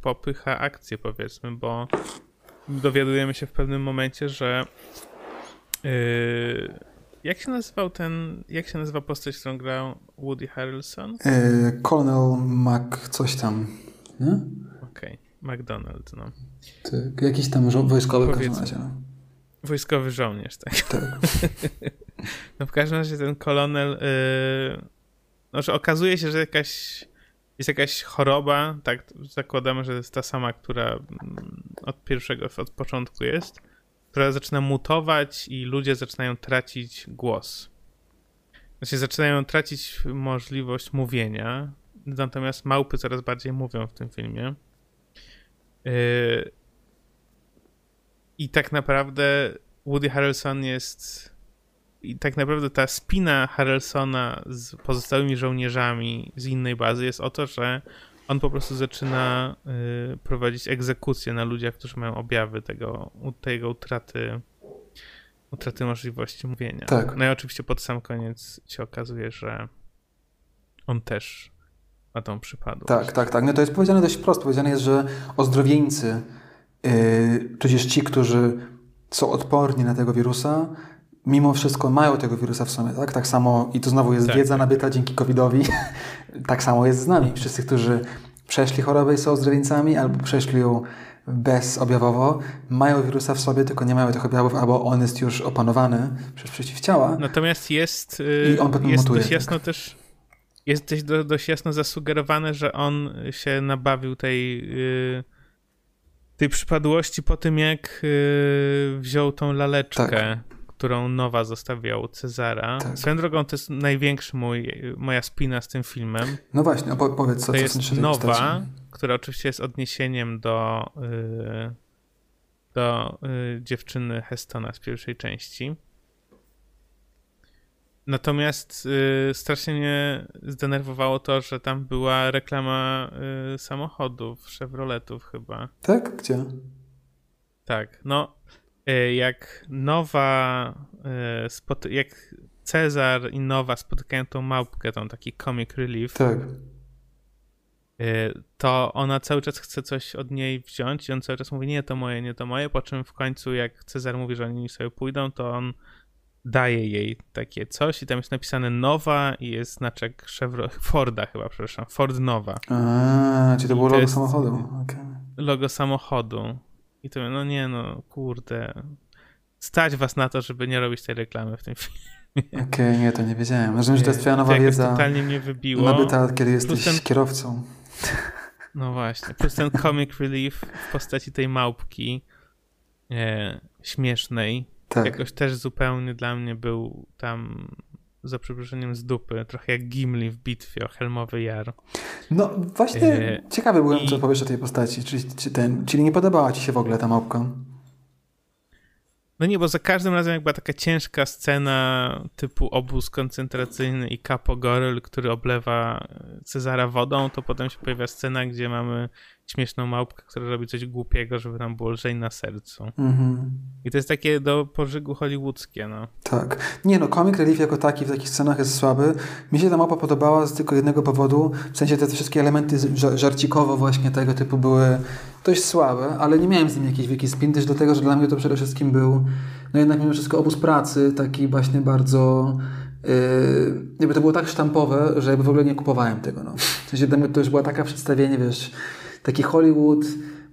popycha akcję, powiedzmy, bo dowiadujemy się w pewnym momencie, że yy, jak się nazywał ten, jak się nazywa postać, którą grał Woody Harrelson? Yy, Colonel Mac coś tam, nie? Okej, okay. McDonald, no. Tak, jakiś tam wojskowy w razie. No. Wojskowy żołnierz, tak. tak. no w każdym razie ten kolonel, yy, że okazuje się, że jakaś jest jakaś choroba, tak zakładamy, że jest ta sama, która mm, od pierwszego, od początku jest, która zaczyna mutować i ludzie zaczynają tracić głos. Znaczy zaczynają tracić możliwość mówienia, natomiast małpy coraz bardziej mówią w tym filmie. Yy... I tak naprawdę Woody Harrelson jest i tak naprawdę ta spina Harrelsona z pozostałymi żołnierzami z innej bazy jest o to, że on po prostu zaczyna y, prowadzić egzekucję na ludziach, którzy mają objawy tego, tego utraty, utraty możliwości mówienia. Tak. No i oczywiście pod sam koniec się okazuje, że on też ma tą przypadłość. Tak, tak, tak. No to jest powiedziane dość prosto. Powiedziane jest, że ozdrowieńcy, yy, tudzież ci, którzy są odporni na tego wirusa, mimo wszystko mają tego wirusa w sobie, tak? Tak samo, i to znowu jest tak, wiedza tak. nabyta dzięki COVID-owi, tak samo jest z nami. Wszyscy, którzy przeszli chorobę i są ozdrowieńcami, albo przeszli ją bezobjawowo, mają wirusa w sobie, tylko nie mają tych objawów, albo on jest już opanowany przez przeciwciała. Natomiast jest, i on potem jest mutuje, dość jasno tak. też jest dość, dość jasno zasugerowane, że on się nabawił tej yy, tej przypadłości po tym, jak yy, wziął tą laleczkę. Tak którą Nowa zostawiał Cezara. Tak. Swoją drogą to jest największy mój, moja spina z tym filmem. No właśnie, opowiedz co To jest Nowa, która oczywiście jest odniesieniem do, yy, do yy, dziewczyny Hestona z pierwszej części. Natomiast yy, strasznie mnie zdenerwowało to, że tam była reklama samochodów, Chevroletów chyba. Tak? Gdzie? Tak, no jak Nowa, e, jak Cezar i Nowa spotykają tą małpkę, tą taki comic relief, tak. E, to ona cały czas chce coś od niej wziąć i on cały czas mówi, nie to moje, nie to moje, po czym w końcu jak Cezar mówi, że oni sobie pójdą, to on daje jej takie coś i tam jest napisane Nowa i jest znaczek Chevrolet, Forda chyba, przepraszam, Ford Nowa. A, czyli to było logo samochodu. Okay. Logo samochodu. I to, no nie no, kurde. Stać was na to, żeby nie robić tej reklamy w tym filmie. Okej, okay, nie, to nie wiedziałem. Rozumiem, że to jest twoja nowa wiedza. totalnie mnie wybiło. Nabyta, kiedy jesteś ten... kierowcą. No właśnie. Plus ten comic relief w postaci tej małpki e, śmiesznej. Tak. Jakoś też zupełnie dla mnie był tam za przeproszeniem z dupy, trochę jak Gimli w bitwie o Helmowy Jar. No właśnie e... ciekawy byłem, I... co powiesz o tej postaci. Czy, czy ten, czyli nie podobała ci się w ogóle ta małpka? No nie, bo za każdym razem jak była taka ciężka scena typu obóz koncentracyjny i Capo Goryl, który oblewa Cezara wodą, to potem się pojawia scena, gdzie mamy śmieszną małpkę, która robi coś głupiego, żeby nam było lżej na sercu. Mhm. I to jest takie do pożygu hollywoodzkie, no. Tak. Nie no, comic relief jako taki w takich scenach jest słaby. Mi się ta małpa podobała z tylko jednego powodu, w sensie te wszystkie elementy żarcikowo właśnie tego typu były dość słabe, ale nie miałem z nim jakiejś wielkiej spin, też do tego, że dla mnie to przede wszystkim był no jednak mimo wszystko obóz pracy, taki właśnie bardzo Yy, jakby to było tak sztampowe, że jakby w ogóle nie kupowałem tego. No. W sensie to już była taka przedstawienie, wiesz, taki Hollywood.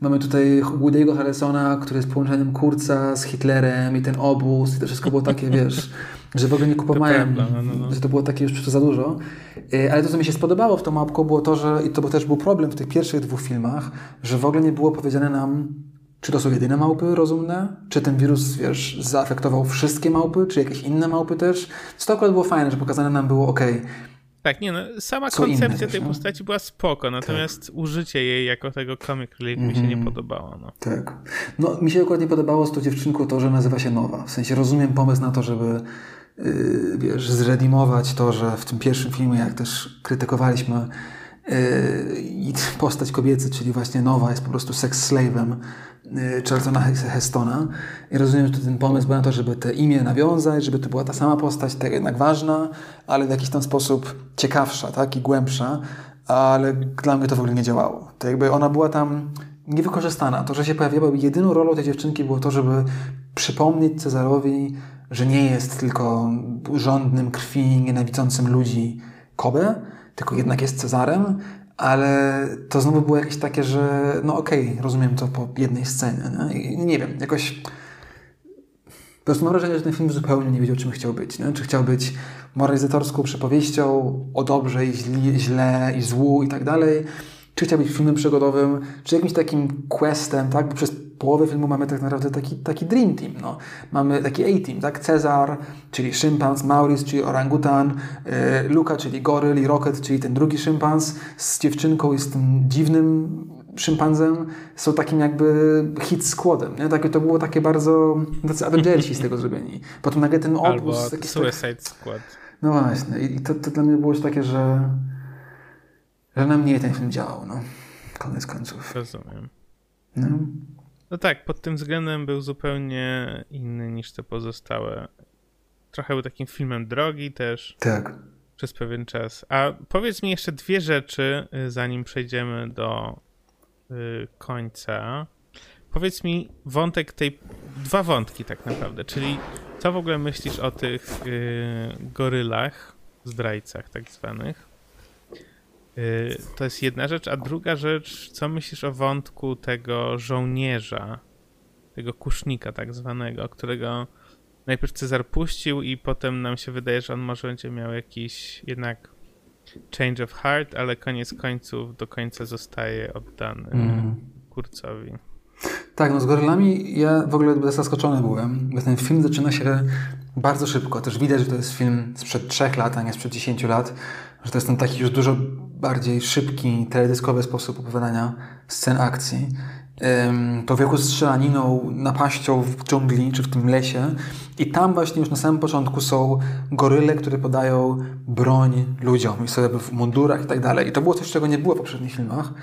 Mamy tutaj Woody'ego Harrisona, który jest połączeniem Kurca z Hitlerem i ten obóz i to wszystko było takie, wiesz, że w ogóle nie kupowałem, no, no, no. że to było takie już za dużo. E, ale to, co mi się spodobało w tą mapką było to, że, i to też był problem w tych pierwszych dwóch filmach, że w ogóle nie było powiedziane nam, czy to są jedyne małpy rozumne? Czy ten wirus, wiesz, zaafektował wszystkie małpy? Czy jakieś inne małpy też? To akurat było fajne, że pokazane nam było, ok, tak, nie no, sama Co koncepcja tej no? postaci była spoko, natomiast tak. użycie jej jako tego comic relief mm -hmm. mi się nie mhm. podobało. No. Tak. No, mi się dokładnie podobało z tą dziewczynką to, że nazywa się Nowa. W sensie rozumiem pomysł na to, żeby yy, wiesz, zredimować to, że w tym pierwszym filmie, jak też krytykowaliśmy i postać kobiecy, czyli właśnie Nowa jest po prostu sex slave'em y, Charltona Hestona i rozumiem, że ten pomysł był na to, żeby te imię nawiązać, żeby to była ta sama postać, tak jednak ważna, ale w jakiś tam sposób ciekawsza, tak, i głębsza, ale dla mnie to w ogóle nie działało. To jakby ona była tam niewykorzystana. To, że się pojawiała, jedyną rolą tej dziewczynki było to, żeby przypomnieć Cezarowi, że nie jest tylko rządnym krwi, nienawidzącym ludzi Kobe, tylko jednak jest Cezarem, ale to znowu było jakieś takie, że no okej, okay, rozumiem to po jednej scenie. Nie? nie wiem, jakoś po prostu mam wrażenie, że ten film zupełnie nie wiedział, czym chciał być. Nie? Czy chciał być moralizatorską przypowieścią o dobrze i źle i złu i tak dalej, czy chciał być filmem przygodowym, czy jakimś takim questem, tak? Bo przez połowę filmu mamy tak naprawdę taki, taki dream team, no. Mamy taki A-team, tak? Cezar, czyli szympans, Maurice, czyli orangutan, yy, Luka, czyli goryl i Rocket, czyli ten drugi szympans z dziewczynką i z tym dziwnym szympanzem są takim jakby hit składem, nie? Takie, to było takie bardzo, tacy Avengersi z tego zrobieni. Potem nagle ten obóz... Albo taki Suicide tak... Squad. No właśnie. I to, to dla mnie było takie, że że na mnie ten film działał, no. Koniec końców. Rozumiem. No. no tak, pod tym względem był zupełnie inny niż te pozostałe. Trochę był takim filmem drogi też. Tak. Przez pewien czas. A powiedz mi jeszcze dwie rzeczy, y, zanim przejdziemy do y, końca. Powiedz mi wątek tej. Dwa wątki tak naprawdę. Czyli co w ogóle myślisz o tych y, gorylach, zdrajcach tak zwanych? Y, to jest jedna rzecz, a druga rzecz, co myślisz o wątku tego żołnierza, tego kusznika tak zwanego, którego najpierw Cezar puścił i potem nam się wydaje, że on może będzie miał jakiś jednak change of heart, ale koniec końców do końca zostaje oddany mm. Kurcowi. Tak, no z gorylami ja w ogóle zaskoczony byłem, bo ten film zaczyna się bardzo szybko. Też widać, że to jest film sprzed trzech lat, a nie sprzed 10 lat, że to jest ten taki już dużo bardziej szybki, teledyskowy sposób opowiadania scen akcji. To wieku strzelaniną, napaścią w dżungli czy w tym lesie. I tam właśnie już na samym początku są goryle, które podają broń ludziom i sobie w mundurach i tak dalej. I to było coś, czego nie było w poprzednich filmach.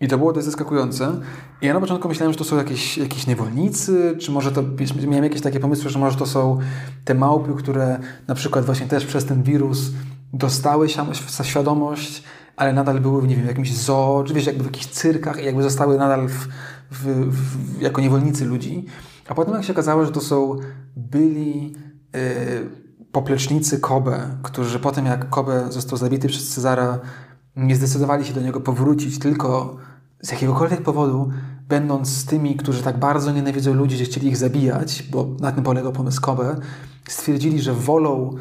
I to było dość zaskakujące. I ja na początku myślałem, że to są jakieś, jakieś niewolnicy, czy może to, miałem jakieś takie pomysły, że może to są te małpy, które na przykład właśnie też przez ten wirus dostały świadomość, ale nadal były, nie wiem, w jakimś zoo, czy wiesz, jakby w jakichś cyrkach i jakby zostały nadal w, w, w, jako niewolnicy ludzi. A potem jak się okazało, że to są byli yy, poplecznicy Kobe, którzy potem jak Kobe został zabity przez Cezara, nie zdecydowali się do niego powrócić tylko z jakiegokolwiek powodu, będąc z tymi, którzy tak bardzo nienawidzą ludzi, że chcieli ich zabijać, bo na tym polegał pomysł Kobe, stwierdzili, że wolą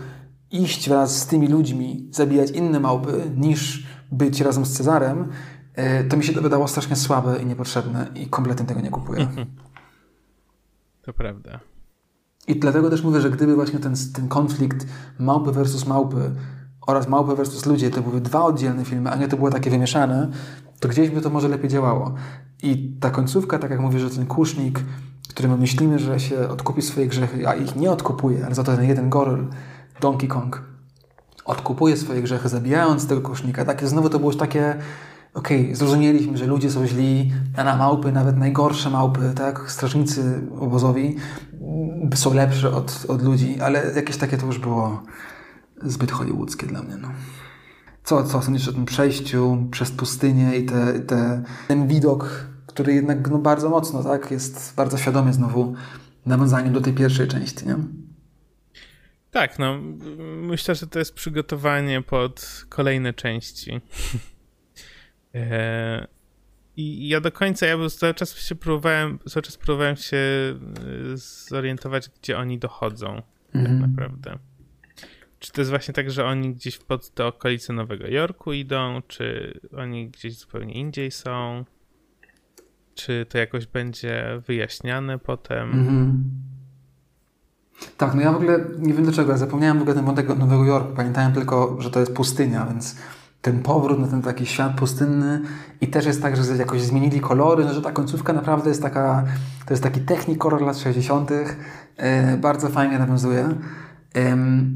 iść wraz z tymi ludźmi, zabijać inne małpy, niż być razem z Cezarem, e, to mi się to wydało strasznie słabe i niepotrzebne i kompletnie tego nie kupuję. To prawda. I dlatego też mówię, że gdyby właśnie ten, ten konflikt małpy versus małpy oraz małpy versus ludzie to były dwa oddzielne filmy, a nie to było takie wymieszane, to gdzieś by to może lepiej działało. I ta końcówka, tak jak mówię, że ten kusznik, który my myślimy, że się odkupi swoje grzechy, a ich nie odkupuje, ale za to ten jeden goryl, Donkey Kong, odkupuje swoje grzechy, zabijając tego kusznika. Takie znowu to było już takie, okej, okay, zrozumieliśmy, że ludzie są źli, a na małpy, nawet najgorsze małpy, tak, strażnicy obozowi są lepsze od, od ludzi, ale jakieś takie to już było zbyt hollywoodzkie dla mnie, no. Co, co sądzisz o tym przejściu przez pustynię i te, te, ten widok, który jednak no, bardzo mocno, tak, jest bardzo świadomie znowu nawiązaniem do tej pierwszej części, nie? Tak, no myślę, że to jest przygotowanie pod kolejne części. e, I ja do końca, ja cały czas się próbowałem, cały czas próbowałem się e, zorientować, gdzie oni dochodzą tak mhm. tak naprawdę. Czy to jest właśnie tak, że oni gdzieś pod te okolice Nowego Jorku idą, czy oni gdzieś zupełnie indziej są? Czy to jakoś będzie wyjaśniane potem? Mhm. Tak, no ja w ogóle nie wiem dlaczego, ja zapomniałem w ogóle ten wątek Nowego Jorku. Pamiętałem tylko, że to jest pustynia, więc ten powrót na ten taki świat pustynny i też jest tak, że jakoś zmienili kolory, no, że ta końcówka naprawdę jest taka, to jest taki technikolor lat 60. Yy, e, bardzo fajnie nawiązuje.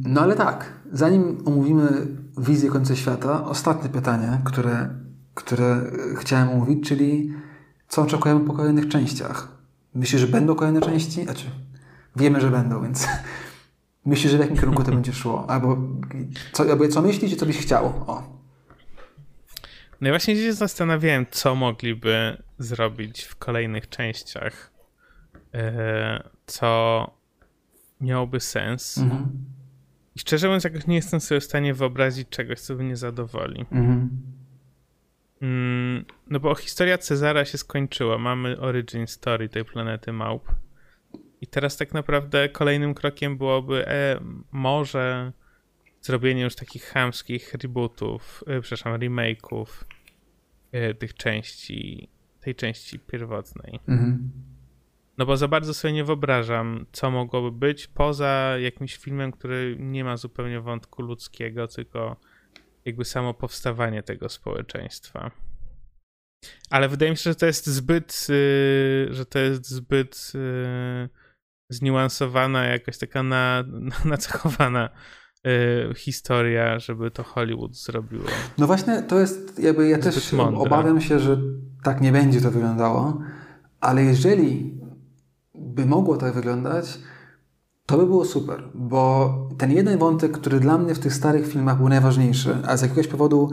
No ale tak, zanim omówimy wizję końca świata, ostatnie pytanie, które, które chciałem omówić, czyli co oczekujemy po kolejnych częściach? Myślisz, że będą kolejne części? Znaczy, wiemy, że będą, więc myślisz, że w jakim kierunku to będzie szło? Albo co, albo co myślisz i co byś chciał? O. No i właśnie się zastanawiałem, co mogliby zrobić w kolejnych częściach, e, co miałoby sens. Mhm. I szczerze mówiąc, jakoś nie jestem sobie w stanie wyobrazić czegoś, co by nie zadowoli. Mhm. Mm, no bo historia Cezara się skończyła. Mamy origin story tej planety małp. I teraz tak naprawdę kolejnym krokiem byłoby e, może zrobienie już takich chamskich rebootów, e, przepraszam, remake'ów e, tych części, tej części pierwotnej. Mhm. No bo za bardzo sobie nie wyobrażam, co mogłoby być poza jakimś filmem, który nie ma zupełnie wątku ludzkiego, tylko jakby samo powstawanie tego społeczeństwa. Ale wydaje mi się, że to jest zbyt, yy, że to jest zbyt yy, zniuansowana, jakoś taka na, na, nacechowana yy, historia, żeby to Hollywood zrobiło. No właśnie, to jest jakby, ja zbyt też mądre. obawiam się, że tak nie będzie to wyglądało, ale jeżeli by mogło tak wyglądać, to by było super, bo ten jeden wątek, który dla mnie w tych starych filmach był najważniejszy, a z jakiegoś powodu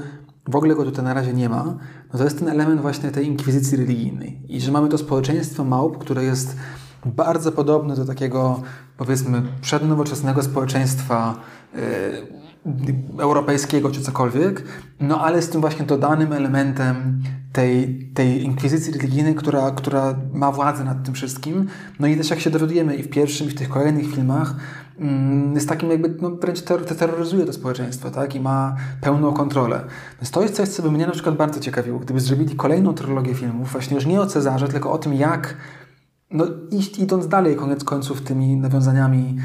w ogóle go tutaj na razie nie ma, no to jest ten element właśnie tej inkwizycji religijnej. I że mamy to społeczeństwo małp, które jest bardzo podobne do takiego, powiedzmy, przednowoczesnego społeczeństwa yy, europejskiego czy cokolwiek, no ale z tym właśnie dodanym elementem tej, tej inkwizycji religijnej, która, która ma władzę nad tym wszystkim. No i też jak się dowiadujemy i w pierwszym, i w tych kolejnych filmach, mm, jest takim jakby, no wręcz terroryzuje to społeczeństwo, tak? I ma pełną kontrolę. Więc to jest coś, co by mnie na przykład bardzo ciekawiło, gdyby zrobili kolejną trylogię filmów, właśnie już nie o Cezarze, tylko o tym, jak no, iść, idąc dalej, koniec końców, tymi nawiązaniami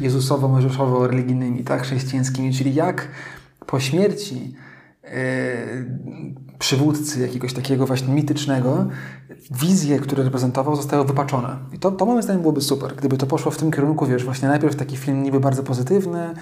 jezusowo-mojżeszowo-religijnymi, tak, chrześcijańskimi, czyli jak po śmierci e, przywódcy jakiegoś takiego właśnie mitycznego, wizje, które reprezentował, zostały wypaczone. I to, to moim zdaniem byłoby super, gdyby to poszło w tym kierunku, wiesz, właśnie najpierw taki film niby bardzo pozytywny,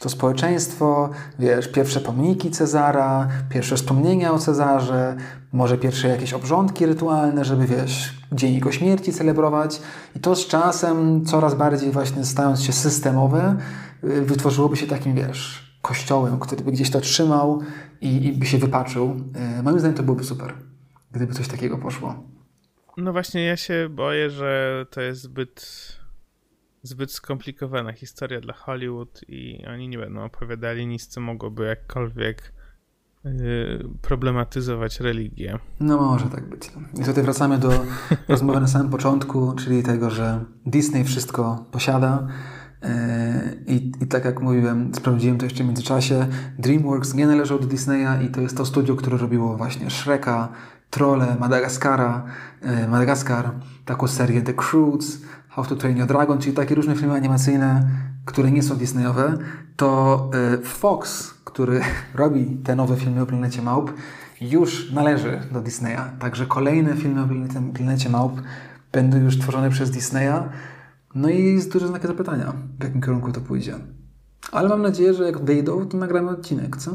to społeczeństwo, wiesz, pierwsze pomniki Cezara, pierwsze wspomnienia o Cezarze, może pierwsze jakieś obrządki rytualne, żeby, wiesz, dzień jego śmierci celebrować. I to z czasem coraz bardziej właśnie stając się systemowe, y, wytworzyłoby się takim, wiesz, kościołem, który by gdzieś to trzymał i, i by się wypaczył. Y, moim zdaniem to byłoby super, gdyby coś takiego poszło. No właśnie, ja się boję, że to jest zbyt zbyt skomplikowana historia dla Hollywood i oni nie będą opowiadali nic, co mogłoby jakkolwiek yy, problematyzować religię. No może tak być. I tutaj wracamy do rozmowy na samym początku, czyli tego, że Disney wszystko posiada. Yy, I, I tak jak mówiłem, sprawdziłem to jeszcze w międzyczasie. DreamWorks nie należał do Disneya i to jest to studio, które robiło właśnie Shreka, Trolle, Madagaskara, yy, Madagaskar, taką serię The Croods, How to Train Your Dragon, czyli takie różne filmy animacyjne, które nie są Disneyowe, to y, Fox, który robi te nowe filmy o planecie Małp, już należy do Disneya. Także kolejne filmy o planecie Małp będą już tworzone przez Disneya. No i jest duże znaki zapytania, w jakim kierunku to pójdzie. Ale mam nadzieję, że jak wyjdą, to nagramy odcinek, co?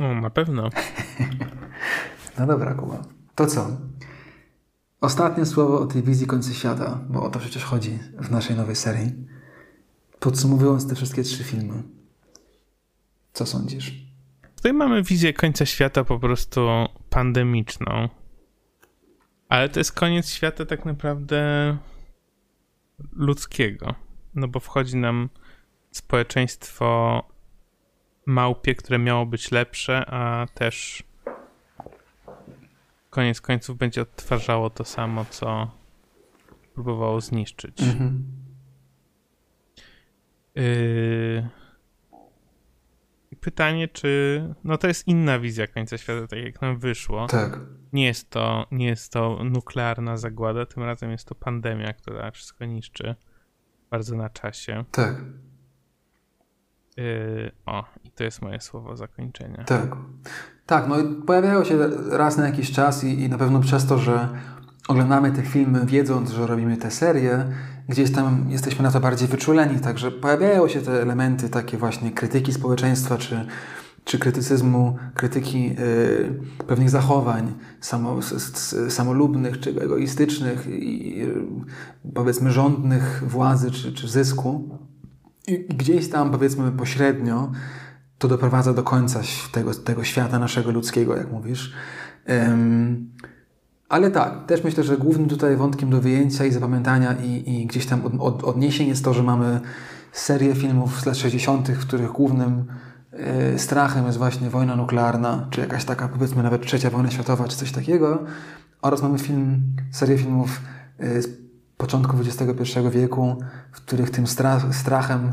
O, na pewno. no dobra, Kuba. To co? Ostatnie słowo o tej wizji końca świata, bo o to przecież chodzi w naszej nowej serii. Podsumowując te wszystkie trzy filmy, co sądzisz? Tutaj mamy wizję końca świata po prostu pandemiczną. Ale to jest koniec świata tak naprawdę ludzkiego. No bo wchodzi nam społeczeństwo małpie, które miało być lepsze, a też koniec końców będzie odtwarzało to samo, co próbowało zniszczyć. Mhm. Yy... Pytanie, czy. No to jest inna wizja końca świata, tak jak nam wyszło. Tak. Nie jest to, nie jest to nuklearna zagłada, tym razem jest to pandemia, która wszystko niszczy bardzo na czasie. Tak. Yy, o, i to jest moje słowo zakończenia. Tak. Tak, no pojawiają się raz na jakiś czas i, i na pewno przez to, że oglądamy te filmy wiedząc, że robimy te serie, gdzieś tam jesteśmy na to bardziej wyczuleni, także pojawiają się te elementy takie właśnie krytyki społeczeństwa, czy czy krytycyzmu, krytyki y, pewnych zachowań samo, samolubnych, czy egoistycznych, i, powiedzmy rządnych władzy, czy, czy zysku. I gdzieś tam, powiedzmy, pośrednio to doprowadza do końca tego, tego świata naszego ludzkiego, jak mówisz. Ym, ale tak, też myślę, że głównym tutaj wątkiem do wyjęcia i zapamiętania i, i gdzieś tam od, od, odniesień jest to, że mamy serię filmów z lat 60., w których głównym y, strachem jest właśnie wojna nuklearna, czy jakaś taka powiedzmy nawet trzecia wojna światowa, czy coś takiego. Oraz mamy film, serię filmów y, z początku XXI wieku, w których tym strach, strachem,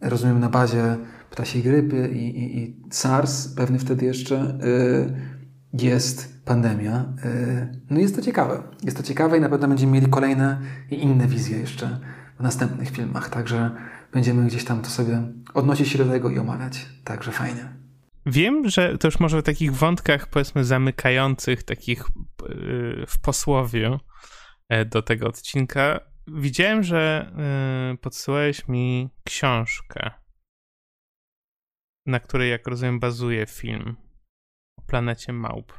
rozumiem na bazie ptasiej grypy i, i, i SARS, pewnie wtedy jeszcze, y, jest pandemia. Y, no jest to ciekawe. Jest to ciekawe i na pewno będziemy mieli kolejne i inne wizje jeszcze w następnych filmach, także będziemy gdzieś tam to sobie odnosić się do tego i omawiać. Także fajnie. Wiem, że to już może w takich wątkach, powiedzmy, zamykających, takich y, w posłowie e, do tego odcinka, widziałem, że podsyłałeś mi książkę na której, jak rozumiem, bazuje film o planecie Małp.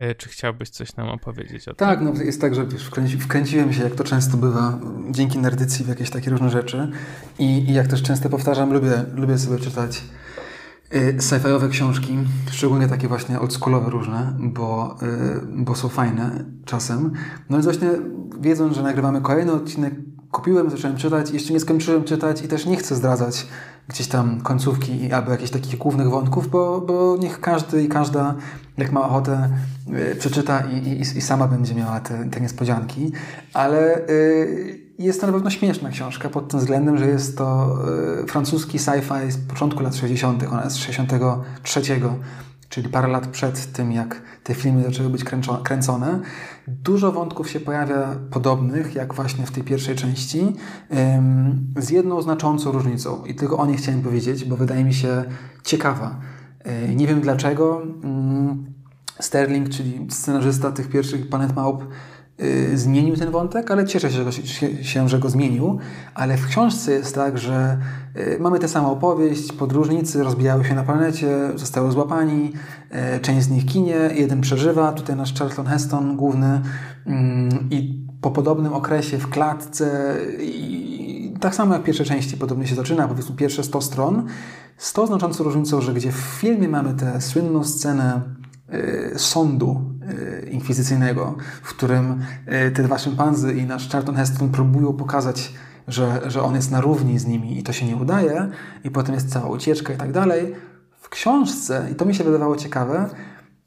E, czy chciałbyś coś nam opowiedzieć o tym? Tak, no jest tak, że wkręci, wkręciłem się, jak to często bywa, dzięki nerdycji w jakieś takie różne rzeczy. I, i jak też często powtarzam, lubię, lubię sobie czytać y, sci-fiowe książki, szczególnie takie właśnie oldschoolowe różne, bo, y, bo są fajne czasem. No więc właśnie wiedząc, że nagrywamy kolejny odcinek, kupiłem, zacząłem czytać, jeszcze nie skończyłem czytać i też nie chcę zdradzać gdzieś tam końcówki albo jakichś takich głównych wątków, bo, bo niech każdy i każda, jak ma ochotę, yy, przeczyta i, i, i, sama będzie miała te, te niespodzianki. Ale yy, jest to na pewno śmieszna książka pod tym względem, że jest to yy, francuski sci-fi z początku lat 60., ona jest z 63 czyli parę lat przed tym, jak te filmy zaczęły być kręcone. Dużo wątków się pojawia podobnych, jak właśnie w tej pierwszej części, z jedną znaczącą różnicą. I tylko o niej chciałem powiedzieć, bo wydaje mi się ciekawa. E, nie wiem dlaczego. Mm, Sterling, czyli scenarzysta tych pierwszych Planet Małp, zmienił ten wątek, ale cieszę się, że go, się, że go zmienił. Ale w książce jest tak, że y, mamy tę samą opowieść, podróżnicy rozbijały się na planecie, zostały złapani, y, część z nich kinie, jeden przeżywa, tutaj nasz Charlton Heston główny mm, i po podobnym okresie w klatce i tak samo jak pierwsze części podobnie się zaczyna, powiedzmy pierwsze 100 stron, z tą znaczącą różnicą, że gdzie w filmie mamy tę słynną scenę sądu inkwizycyjnego, w którym e, te dwa szympanzy i nasz Charlton Heston próbują pokazać, że, że on jest na równi z nimi i to się nie udaje, i potem jest cała ucieczka i tak dalej. W książce, i to mi się wydawało ciekawe,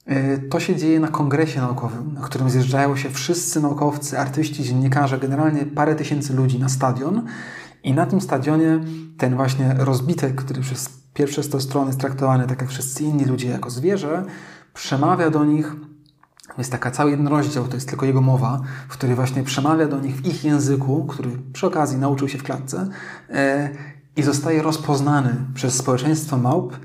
e, to się dzieje na kongresie naukowym, na którym zjeżdżają się wszyscy naukowcy, artyści, dziennikarze, generalnie parę tysięcy ludzi na stadion. I na tym stadionie ten właśnie rozbitek, który przez pierwsze 100 strony jest traktowany tak jak wszyscy inni ludzie jako zwierzę, przemawia do nich jest taka cały jeden rozdział, to jest tylko jego mowa, w której właśnie przemawia do nich w ich języku, który przy okazji nauczył się w klatce e, i zostaje rozpoznany przez społeczeństwo małp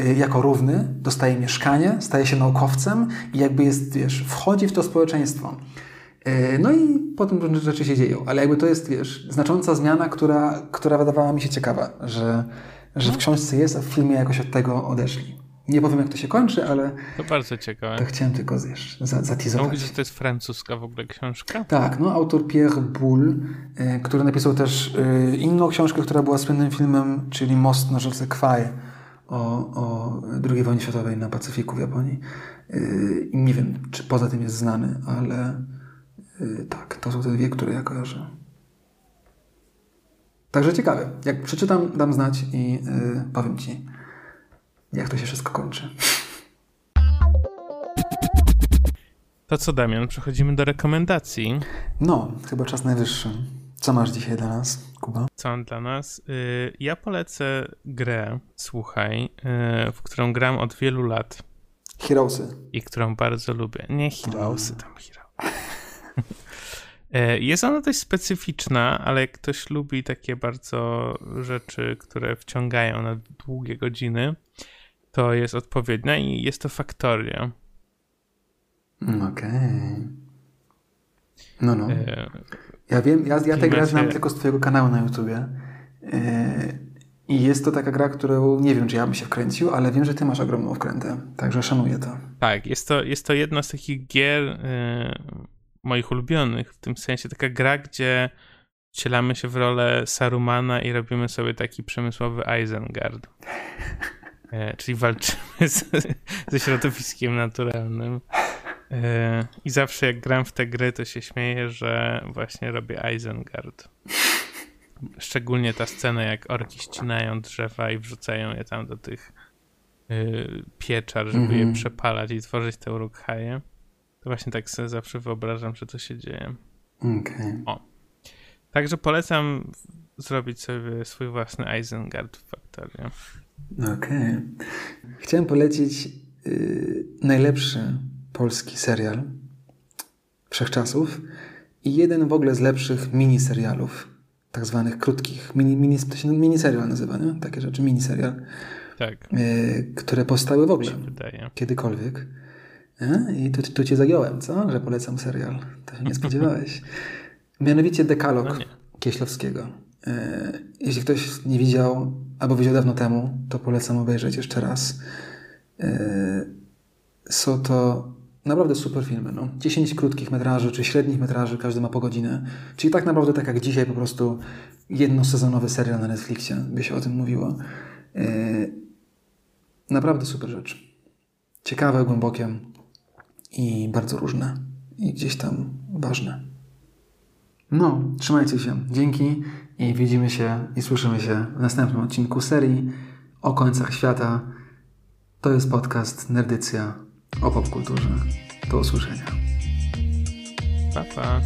e, jako równy, dostaje mieszkanie, staje się naukowcem i jakby jest, wiesz, wchodzi w to społeczeństwo. E, no i potem różne rzeczy się dzieją, ale jakby to jest, wiesz, znacząca zmiana, która, która wydawała mi się ciekawa, że, że w książce jest, a w filmie jakoś od tego odeszli. Nie powiem, jak to się kończy, ale. To bardzo ciekawe. To chciałem tylko wiesz, zatizować. Mówisz, że to jest francuska w ogóle książka? Tak, no autor Pierre Boulle, y, który napisał też y, inną książkę, która była słynnym filmem, czyli Most na rzece Kwai o, o II wojnie światowej na Pacyfiku w Japonii. Y, nie wiem, czy poza tym jest znany, ale tak, to są te dwie, które ja kojarzę. Także ciekawe. Jak przeczytam, dam znać i powiem Ci jak to się wszystko kończy. To co, Damian, przechodzimy do rekomendacji. No, chyba czas najwyższy. Co masz dzisiaj dla nas, Kuba? Co mam dla nas? Y, ja polecę grę, słuchaj, y, w którą gram od wielu lat. Heroesy. I którą bardzo lubię. Nie Heroesy, tam Hero. Y, jest ona dość specyficzna, ale jak ktoś lubi takie bardzo rzeczy, które wciągają na długie godziny, to jest odpowiednia i jest to Faktoria. Mm, okej. Okay. No, no. E, ja wiem, ja, ja tę grę znam tylko z twojego kanału na YouTubie. E, I jest to taka gra, którą nie wiem, czy ja bym się wkręcił, ale wiem, że ty masz ogromną wkrętę, także szanuję to. Tak, jest to, jest to jedna z takich gier y, moich ulubionych, w tym sensie taka gra, gdzie wcielamy się w rolę Sarumana i robimy sobie taki przemysłowy Isengard. E, czyli walczymy z, ze środowiskiem naturalnym. E, I zawsze jak gram w te gry, to się śmieję, że właśnie robię Isengard. Szczególnie ta scena, jak orki ścinają drzewa i wrzucają je tam do tych y, pieczar, żeby mm -hmm. je mhm. przepalać i tworzyć te urukhaje. To właśnie tak sobie zawsze wyobrażam, że to się dzieje. Okay. O. Także polecam zrobić sobie swój własny Isengard w Factorio. Okej. Okay. Chciałem polecić y, najlepszy polski serial wszechczasów i jeden w ogóle z lepszych miniserialów, tak zwanych krótkich. Mini, mini, to się miniserial nazywa, nie? Takie rzeczy, miniserial. Tak. Y, które powstały w ogóle. Kiedykolwiek. E? I tu, tu cię zagiąłem, co? Że polecam serial. To się nie spodziewałeś. Mianowicie Dekalog no Kieślowskiego. E, jeśli ktoś nie widział, albo widział dawno temu, to polecam obejrzeć jeszcze raz. E, są to naprawdę super filmy. No. 10 krótkich metraży, czy średnich metraży, każdy ma po godzinę. Czyli tak naprawdę tak jak dzisiaj po prostu jednosezonowy serial na Netflixie, by się o tym mówiło. Naprawdę super rzecz. Ciekawe, głębokie i bardzo różne. I gdzieś tam ważne. No, trzymajcie się. Dzięki i widzimy się i słyszymy się w następnym odcinku serii o końcach świata. To jest podcast Nerdycja o popkulturze. Do usłyszenia. Pa, pa.